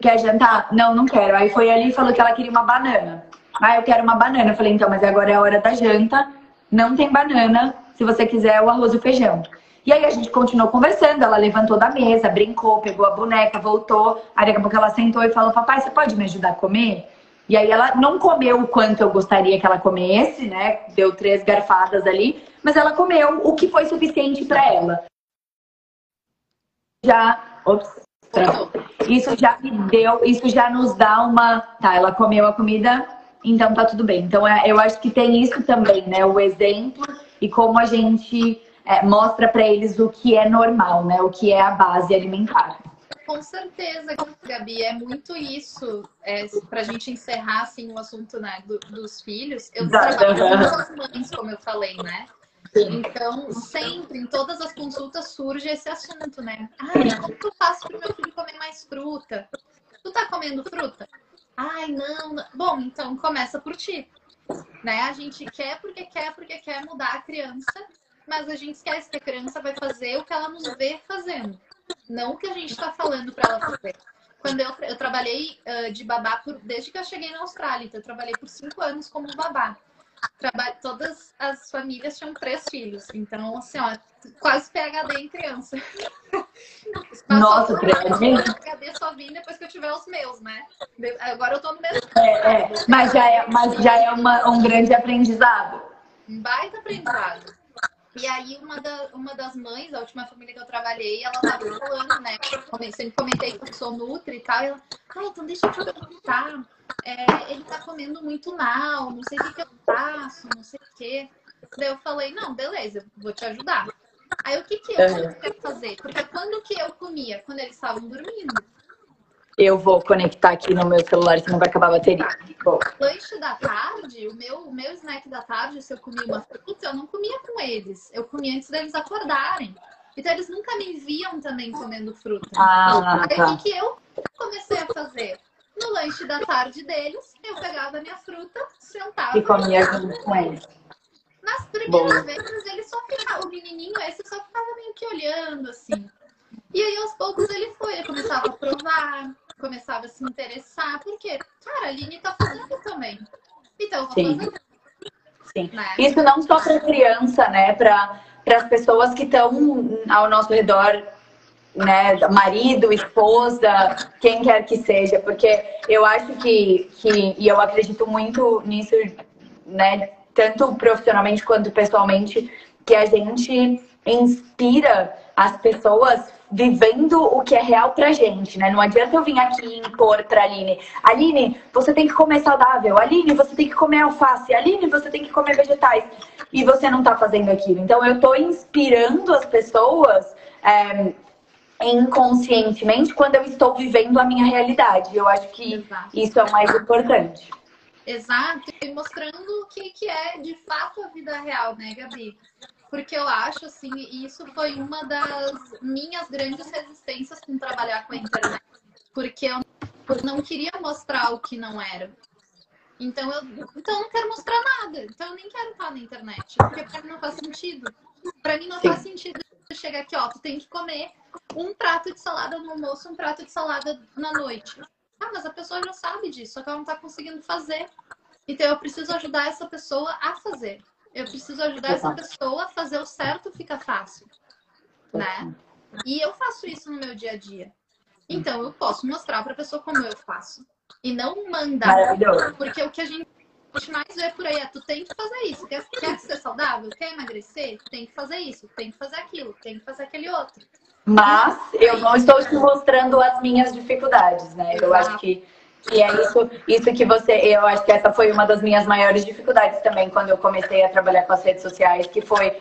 Quer jantar? Não, não quero. Aí foi ali e falou que ela queria uma banana. Ah, eu quero uma banana. Eu falei, então, mas agora é a hora da janta, não tem banana, se você quiser o arroz e o feijão. E aí a gente continuou conversando, ela levantou da mesa, brincou, pegou a boneca, voltou. Aí daqui a pouco ela sentou e falou, papai, você pode me ajudar a comer? E aí ela não comeu o quanto eu gostaria que ela comesse, né? Deu três garfadas ali, mas ela comeu o que foi suficiente para ela. Já, ops, isso já me deu, isso já nos dá uma, tá, ela comeu a comida, então tá tudo bem. Então é, eu acho que tem isso também, né? O exemplo e como a gente é, mostra para eles o que é normal, né? O que é a base alimentar. Com certeza, Gabi, é muito isso. É, para a gente encerrar assim, o assunto né, do, dos filhos, eu trabalho com as mães, como eu falei, né? Então, sempre, em todas as consultas, surge esse assunto, né? Ah, como tu faz para o meu filho comer mais fruta? Tu tá comendo fruta? Ai, não, não. Bom, então começa por ti. Né? A gente quer porque quer, porque quer mudar a criança mas a gente esquece que a criança vai fazer o que ela nos vê fazendo, não o que a gente está falando para ela fazer. Quando eu, eu trabalhei uh, de babá por, desde que eu cheguei na Austrália, então eu trabalhei por cinco anos como babá. Trabalho, todas as famílias tinham três filhos, então assim, ó, quase PHD em criança. Nossa, PHD? PHD só vim depois que eu tiver os meus, né? Agora eu tô no mesmo. É, é. Mas já é, mas já é uma, um grande aprendizado. Um baita aprendizado. E aí, uma, da, uma das mães, a última família que eu trabalhei, ela tava falando, né? Eu sempre comentei que eu sou nutri e tal. E ela, ah, então deixa eu te perguntar. É, ele tá comendo muito mal, não sei o que, que eu faço, não sei o quê. Daí eu falei, não, beleza, vou te ajudar. Aí o que, que eu é. quero fazer? Porque quando que eu comia? Quando eles estavam dormindo. Eu vou conectar aqui no meu celular, senão vai acabar a bateria. Bom. Lanche da tarde, o meu, o meu snack da tarde, se eu comia uma fruta, eu não comia com eles. Eu comia antes deles acordarem. Então eles nunca me viam também comendo fruta. Ah, Aí tá. o que eu comecei a fazer? No lanche da tarde deles, eu pegava a minha fruta, sentava. E comia com eles. Nas primeiras Bom. vezes, ele só ficava, o menininho esse só ficava meio que olhando, assim. E aí, aos poucos, ele foi, ele começava a provar, começava a se interessar, porque, cara, a Aline tá fazendo também. Então, eu vou Sim. fazer. Sim. Né? Isso não só para criança, né? Para as pessoas que estão ao nosso redor, né? Marido, esposa, quem quer que seja, porque eu acho que, que e eu acredito muito nisso, né? Tanto profissionalmente quanto pessoalmente, que a gente inspira as pessoas vivendo o que é real pra gente, né? Não adianta eu vir aqui impor pra Aline. Aline, você tem que comer saudável. Aline, você tem que comer alface. Aline, você tem que comer vegetais. E você não tá fazendo aquilo. Então, eu tô inspirando as pessoas é, inconscientemente quando eu estou vivendo a minha realidade. Eu acho que Exato. isso é o mais importante. Exato, e mostrando o que, que é de fato a vida real, né, Gabi? Porque eu acho assim, e isso foi uma das minhas grandes resistências com trabalhar com a internet, porque eu não queria mostrar o que não era. Então eu, então eu não quero mostrar nada. Então eu nem quero estar na internet, porque para mim não faz sentido. Para mim não Sim. faz sentido chegar aqui, ó, tu tem que comer um prato de salada no almoço, um prato de salada na noite. Ah, mas a pessoa já sabe disso, só que ela não está conseguindo fazer. Então eu preciso ajudar essa pessoa a fazer. Eu preciso ajudar essa pessoa a fazer o certo fica fácil, né? E eu faço isso no meu dia a dia. Então eu posso mostrar para a pessoa como eu faço e não mandar, porque o que a gente mais vê por aí é tu tem que fazer isso, quer, quer ser saudável, quer emagrecer, tem que fazer isso, tem que fazer aquilo, tem que fazer aquele outro. Mas eu não estou te mostrando as minhas dificuldades, né? Eu acho que e é isso, isso que você. Eu acho que essa foi uma das minhas maiores dificuldades também quando eu comecei a trabalhar com as redes sociais, que foi.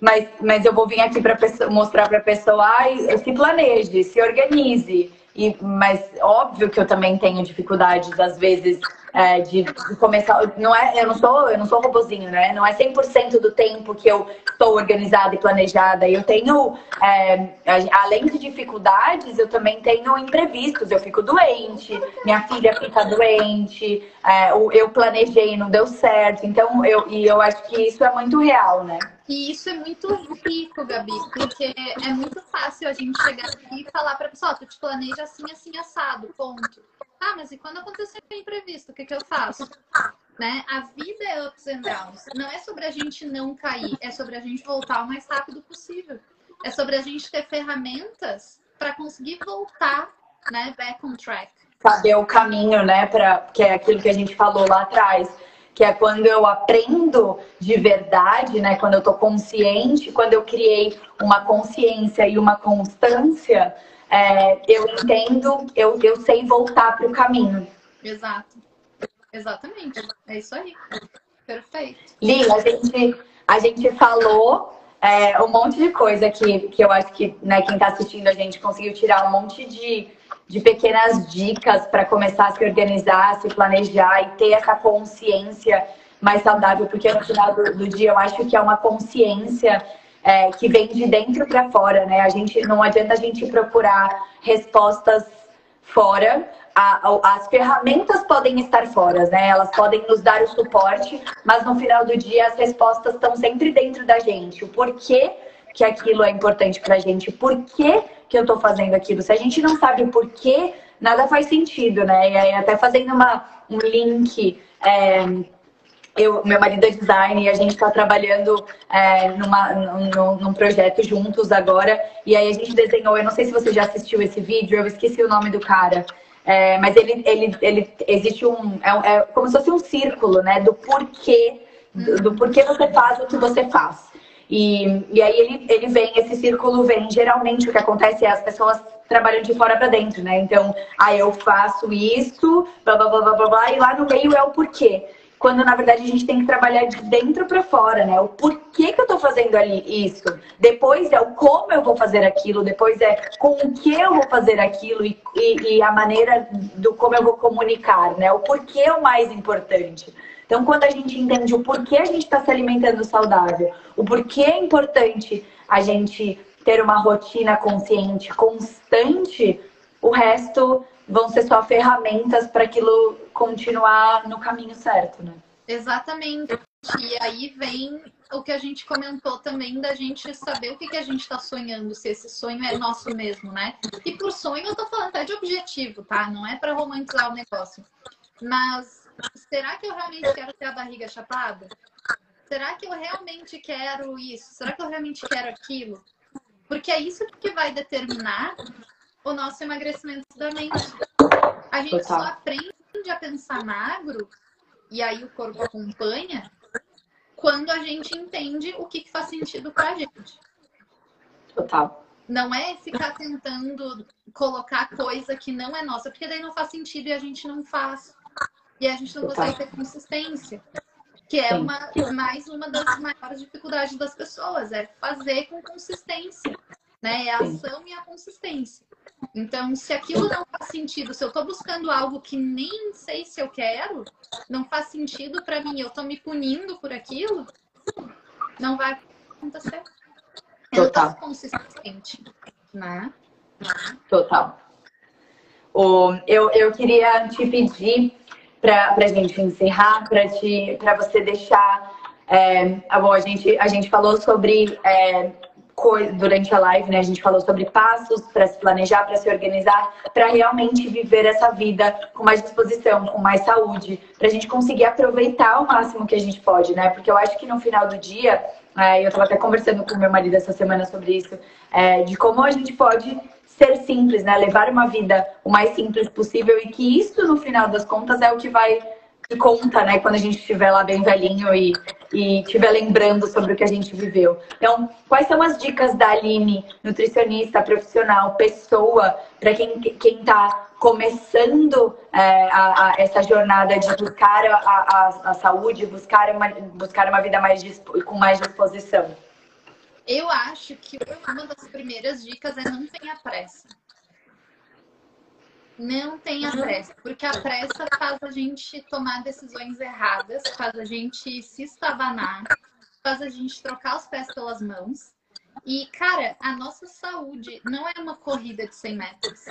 Mas, mas eu vou vir aqui para mostrar para a pessoa, ai, se planeje, se organize. E, mas óbvio que eu também tenho dificuldades, às vezes, é, de, de, começar. Não é, eu não sou, eu não sou robozinho, né? Não é 100% do tempo que eu estou organizada e planejada. Eu tenho, é, além de dificuldades, eu também tenho imprevistos. Eu fico doente, minha filha fica doente, é, eu planejei e não deu certo. Então, eu, e eu acho que isso é muito real, né? E isso é muito rico, Gabi, porque é muito fácil a gente chegar aqui e falar para pessoa, tu te planeja assim, assim, assado, ponto. Ah, mas e quando acontecer um imprevisto, o que, que eu faço? Né? A vida é ups and downs. Não é sobre a gente não cair, é sobre a gente voltar o mais rápido possível. É sobre a gente ter ferramentas para conseguir voltar, né, back on track. Saber o caminho, né, para que é aquilo que a gente falou lá atrás que é quando eu aprendo de verdade, né? Quando eu tô consciente, quando eu criei uma consciência e uma constância, é, eu entendo, eu, eu sei voltar para o caminho. Exato. Exatamente. É isso aí. Perfeito. Li, a gente, a gente falou é, um monte de coisa que, que eu acho que né, quem está assistindo a gente conseguiu tirar um monte de de pequenas dicas para começar a se organizar, se planejar e ter essa consciência mais saudável, porque no final do, do dia eu acho que é uma consciência é, que vem de dentro para fora, né? A gente não adianta a gente procurar respostas fora, a, a, as ferramentas podem estar fora, né? Elas podem nos dar o suporte, mas no final do dia as respostas estão sempre dentro da gente. O porquê que aquilo é importante pra gente, o porquê que eu tô fazendo aquilo. Se a gente não sabe o porquê, nada faz sentido, né? E aí, até fazendo uma, um link. É, eu, meu marido é design e a gente está trabalhando é, numa, num, num, projeto juntos agora. E aí a gente desenhou, eu não sei se você já assistiu esse vídeo, eu esqueci o nome do cara. É, mas ele, ele, ele existe um. É, é, como se fosse um círculo, né? Do porquê, do, do porquê você faz o que você faz. E, e aí ele, ele vem, esse círculo vem. Geralmente o que acontece é as pessoas trabalham de fora para dentro, né? Então, ah, eu faço isso, blá blá blá blá blá, e lá no meio é o porquê quando na verdade a gente tem que trabalhar de dentro para fora, né? O porquê que eu tô fazendo ali isso. Depois é o como eu vou fazer aquilo, depois é com o que eu vou fazer aquilo e, e, e a maneira do como eu vou comunicar, né? O porquê é o mais importante. Então, quando a gente entende o porquê a gente está se alimentando saudável, o porquê é importante a gente ter uma rotina consciente, constante, o resto vão ser só ferramentas para aquilo continuar no caminho certo, né? Exatamente. E aí vem o que a gente comentou também da gente saber o que, que a gente está sonhando, se esse sonho é nosso mesmo, né? E por sonho eu tô falando até de objetivo, tá? Não é para romantizar o negócio. Mas será que eu realmente quero ter a barriga chapada? Será que eu realmente quero isso? Será que eu realmente quero aquilo? Porque é isso que vai determinar o nosso emagrecimento da mente. A gente Total. só aprende a pensar magro, e aí o corpo acompanha, quando a gente entende o que, faz sentido pra gente. Total. Não é ficar tentando colocar coisa que não é nossa, porque daí não faz sentido e a gente não faz. E a gente não Total. consegue ter consistência. Que é uma, mais uma das maiores dificuldades das pessoas, é fazer com consistência. Né? É a ação e a consistência. Então, se aquilo não faz sentido, se eu estou buscando algo que nem sei se eu quero, não faz sentido para mim, eu estou me punindo por aquilo, não vai acontecer. Eu Total. consistente, né? Total. O, eu, eu queria te pedir para a gente encerrar, para você deixar. É, bom, a, gente, a gente falou sobre é, durante a live, né? A gente falou sobre passos para se planejar, para se organizar, para realmente viver essa vida com mais disposição, com mais saúde, para a gente conseguir aproveitar o máximo que a gente pode, né? Porque eu acho que no final do dia, é, eu estava até conversando com meu marido essa semana sobre isso, é, de como a gente pode ser simples, né? Levar uma vida o mais simples possível e que isso, no final das contas, é o que vai conta, né, quando a gente estiver lá bem velhinho e, e estiver lembrando sobre o que a gente viveu. Então, quais são as dicas da Aline, nutricionista, profissional, pessoa, para quem está começando é, a, a, essa jornada de buscar a, a, a, saúde, buscar uma, buscar uma vida mais com mais disposição? Eu acho que uma das primeiras dicas é não tenha pressa. Não tenha pressa, porque a pressa faz a gente tomar decisões erradas, faz a gente se estabanar, faz a gente trocar os pés pelas mãos. E, cara, a nossa saúde não é uma corrida de 100 metros.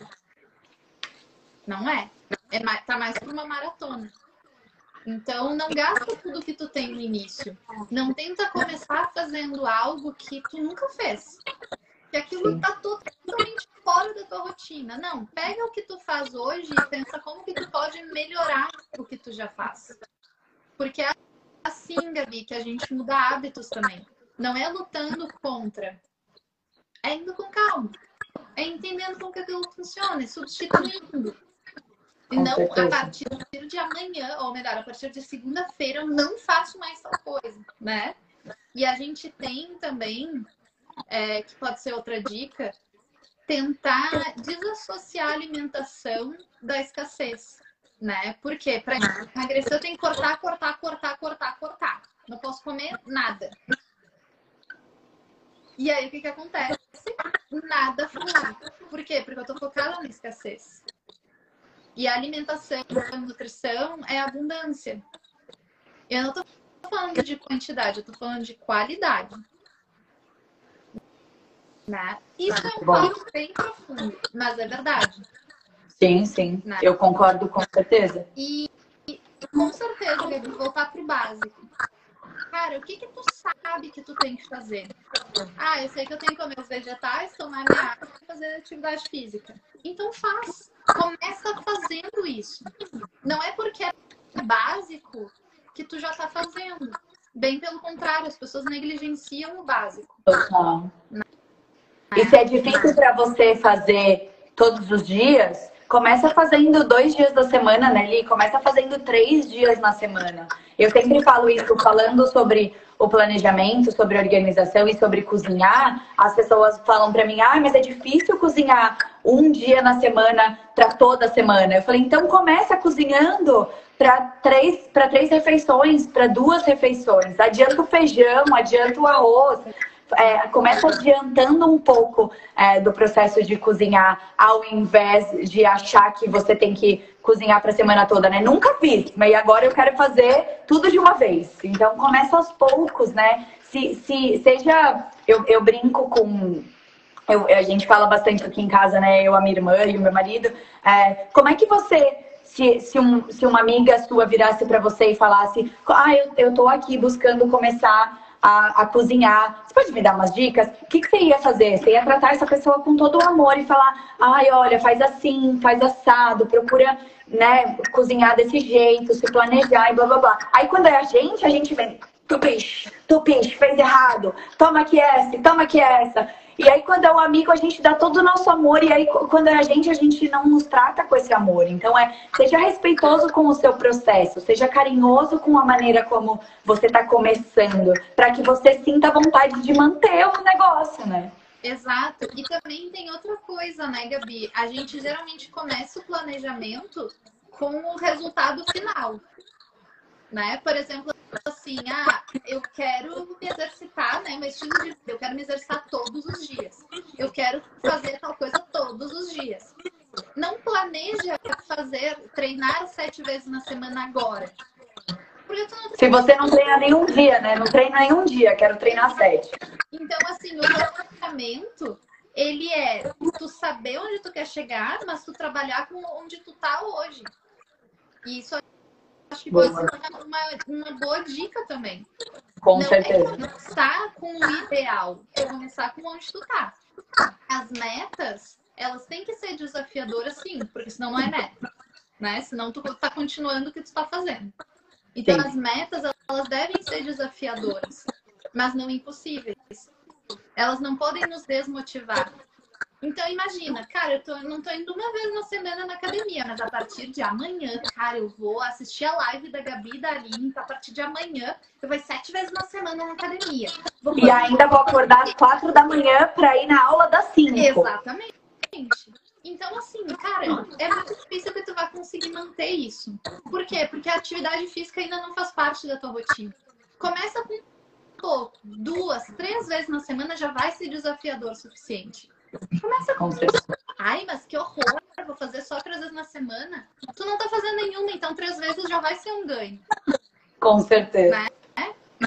Não é. é tá mais para uma maratona. Então, não gasta tudo que tu tem no início. Não tenta começar fazendo algo que tu nunca fez. Que aquilo Sim. tá totalmente fora da tua rotina. Não, pega o que tu faz hoje e pensa como que tu pode melhorar o que tu já faz. Porque é assim, Gabi, que a gente muda hábitos também. Não é lutando contra. É indo com calma. É entendendo como que aquilo funciona, é substituindo. E não a partir de amanhã, ou melhor, a partir de segunda-feira, eu não faço mais tal coisa, né? E a gente tem também, é, que pode ser outra dica, tentar desassociar a alimentação da escassez, né? Porque para emagrecer eu tenho que cortar, cortar, cortar, cortar, cortar. Não posso comer nada. E aí o que que acontece? Nada flui. Por quê? Porque eu tô focada na escassez. E a alimentação, a nutrição é abundância. Eu não tô falando de quantidade, eu tô falando de qualidade. Né? Isso é um papo bem profundo, mas é verdade. Sim, sim. Né? Eu concordo com certeza. E, e com certeza, Gabi, voltar pro básico. Cara, o que que tu sabe que tu tem que fazer? Ah, eu sei que eu tenho que comer os vegetais, tomar minha água e fazer atividade física. Então faz. Começa fazendo isso. Não é porque é básico que tu já tá fazendo. Bem pelo contrário, as pessoas negligenciam o básico. Total. E se é difícil para você fazer todos os dias, começa fazendo dois dias da semana, né, Li? Começa fazendo três dias na semana. Eu sempre falo isso, falando sobre o planejamento, sobre organização e sobre cozinhar. As pessoas falam para mim, ah, mas é difícil cozinhar um dia na semana para toda semana. Eu falei, então começa cozinhando para três, três refeições, para duas refeições. Adianta o feijão, adianta o arroz, é, começa adiantando um pouco é, do processo de cozinhar, ao invés de achar que você tem que cozinhar para a semana toda, né? Nunca fiz, mas agora eu quero fazer tudo de uma vez. Então começa aos poucos, né? Se, se seja, eu, eu brinco com eu, a gente fala bastante aqui em casa, né? Eu, a minha irmã e o meu marido. É, como é que você se, se, um, se uma amiga sua virasse para você e falasse: Ah, eu, eu tô aqui buscando começar a, a, cozinhar. Você pode me dar umas dicas? O que, que, você ia fazer? Você ia tratar essa pessoa com todo o amor e falar: ai, olha, faz assim, faz assado, procura né, cozinhar desse jeito, se planejar e blá blá blá. Aí quando é a gente, a gente vem: tu peixe, tu peixe, fez errado, toma aqui essa, toma aqui essa. E aí, quando é um amigo, a gente dá todo o nosso amor. E aí, quando é a gente, a gente não nos trata com esse amor. Então, é seja respeitoso com o seu processo, seja carinhoso com a maneira como você está começando, para que você sinta vontade de manter o negócio, né? Exato. E também tem outra coisa, né, Gabi? A gente geralmente começa o planejamento com o resultado final. Né? Por exemplo, assim, ah, eu quero me exercitar, né? Meu estilo de vida, eu quero me exercitar todos os dias. Eu quero fazer tal coisa todos os dias. Não planeja fazer, treinar sete vezes na semana agora. Se você não treina nenhum dia, né? Não treina nenhum dia, quero treinar sete. Então, assim, o planejamento, ele é tu saber onde tu quer chegar, mas tu trabalhar com onde tu tá hoje. E isso acho que pode ser uma, uma, boa dica também. Com não certeza. É começar com o ideal, é começar com onde tu tá. As metas, elas têm que ser desafiadoras, sim, porque senão não é meta. Né? Senão tu tá continuando o que tu tá fazendo. Então, sim. as metas, elas devem ser desafiadoras, mas não impossíveis. Elas não podem nos desmotivar. Então imagina, cara, eu tô, não tô indo uma vez na semana na academia, mas a partir de amanhã, cara, eu vou assistir a live da Gabi e da Aline, a partir de amanhã eu vou sete vezes na semana na academia. Vou e ainda vou acordar às quatro da manhã para ir na aula das cinco. Exatamente. Então, assim, cara, é muito difícil que tu vai conseguir manter isso. Por quê? Porque a atividade física ainda não faz parte da tua rotina. Começa com pouco, duas, três vezes na semana já vai ser desafiador o suficiente. Começa com Ai, mas que horror! Vou fazer só três vezes na semana. Tu não tá fazendo nenhuma, então três vezes já vai ser um ganho. Com certeza. Né?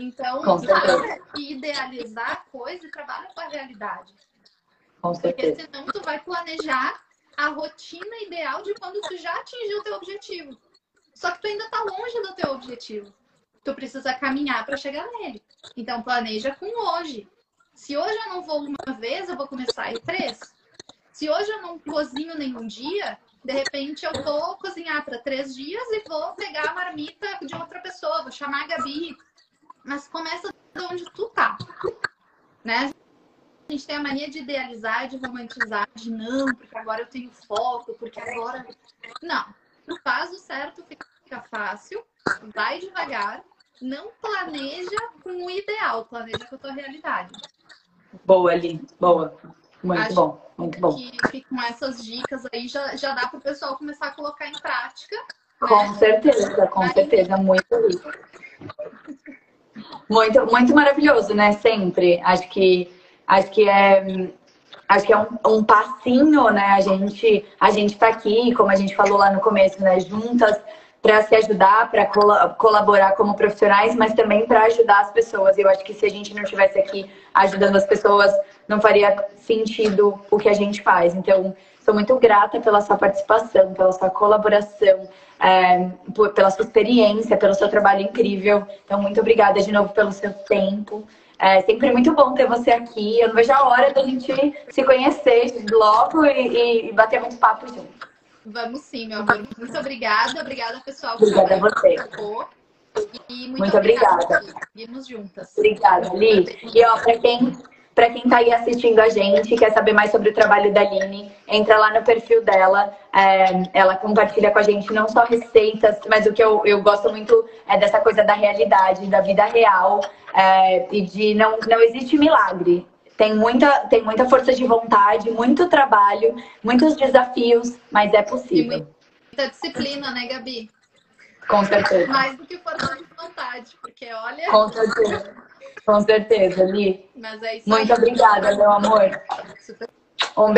Então, com certeza. idealizar a coisa e trabalha com a realidade. Com certeza. Porque senão tu vai planejar a rotina ideal de quando tu já atingiu o teu objetivo. Só que tu ainda tá longe do teu objetivo. Tu precisa caminhar para chegar nele. Então planeja com hoje. Se hoje eu não vou uma vez, eu vou começar a ir três. Se hoje eu não cozinho nenhum dia, de repente eu vou cozinhar para três dias e vou pegar a marmita de outra pessoa, vou chamar a Gabi. Mas começa de onde tu tá, né? A gente tem a mania de idealizar, de romantizar, de não, porque agora eu tenho foco, porque agora. Não. Faz o certo, fica fácil, vai devagar, não planeja com o ideal, planeja com a tua realidade. Boa, ali, boa. Muito Acho bom, muito bom. Que, que, com essas dicas aí já, já dá para o pessoal começar a colocar em prática. Com né? certeza, com aí... certeza, muito rico. Muito, muito maravilhoso, né? Sempre. Acho que acho que é acho que é um, um passinho, né? A gente a gente tá aqui, como a gente falou lá no começo, né? Juntas para se ajudar, para colaborar como profissionais, mas também para ajudar as pessoas. Eu acho que se a gente não estivesse aqui ajudando as pessoas não faria sentido o que a gente faz. Então, sou muito grata pela sua participação, pela sua colaboração, é, por, pela sua experiência, pelo seu trabalho incrível. Então, muito obrigada de novo pelo seu tempo. É sempre muito bom ter você aqui. Eu não vejo a hora da gente se conhecer logo e, e bater muito papo junto. Vamos sim, meu amor. Muito obrigada. Obrigada, pessoal. Obrigada a você. E muito, muito obrigada. Vimos juntas. Obrigada, Li. E ó, para quem para quem está aí assistindo a gente, quer saber mais sobre o trabalho da Aline, entra lá no perfil dela. É, ela compartilha com a gente não só receitas, mas o que eu, eu gosto muito é dessa coisa da realidade, da vida real é, e de não, não existe milagre. Tem muita, tem muita força de vontade, muito trabalho, muitos desafios, mas é possível. E muita disciplina, né, Gabi? Com certeza. Mais do que força de vontade, porque olha. Com certeza. Com certeza, Li. Mas é isso Muito aí. obrigada, meu amor. Super... Um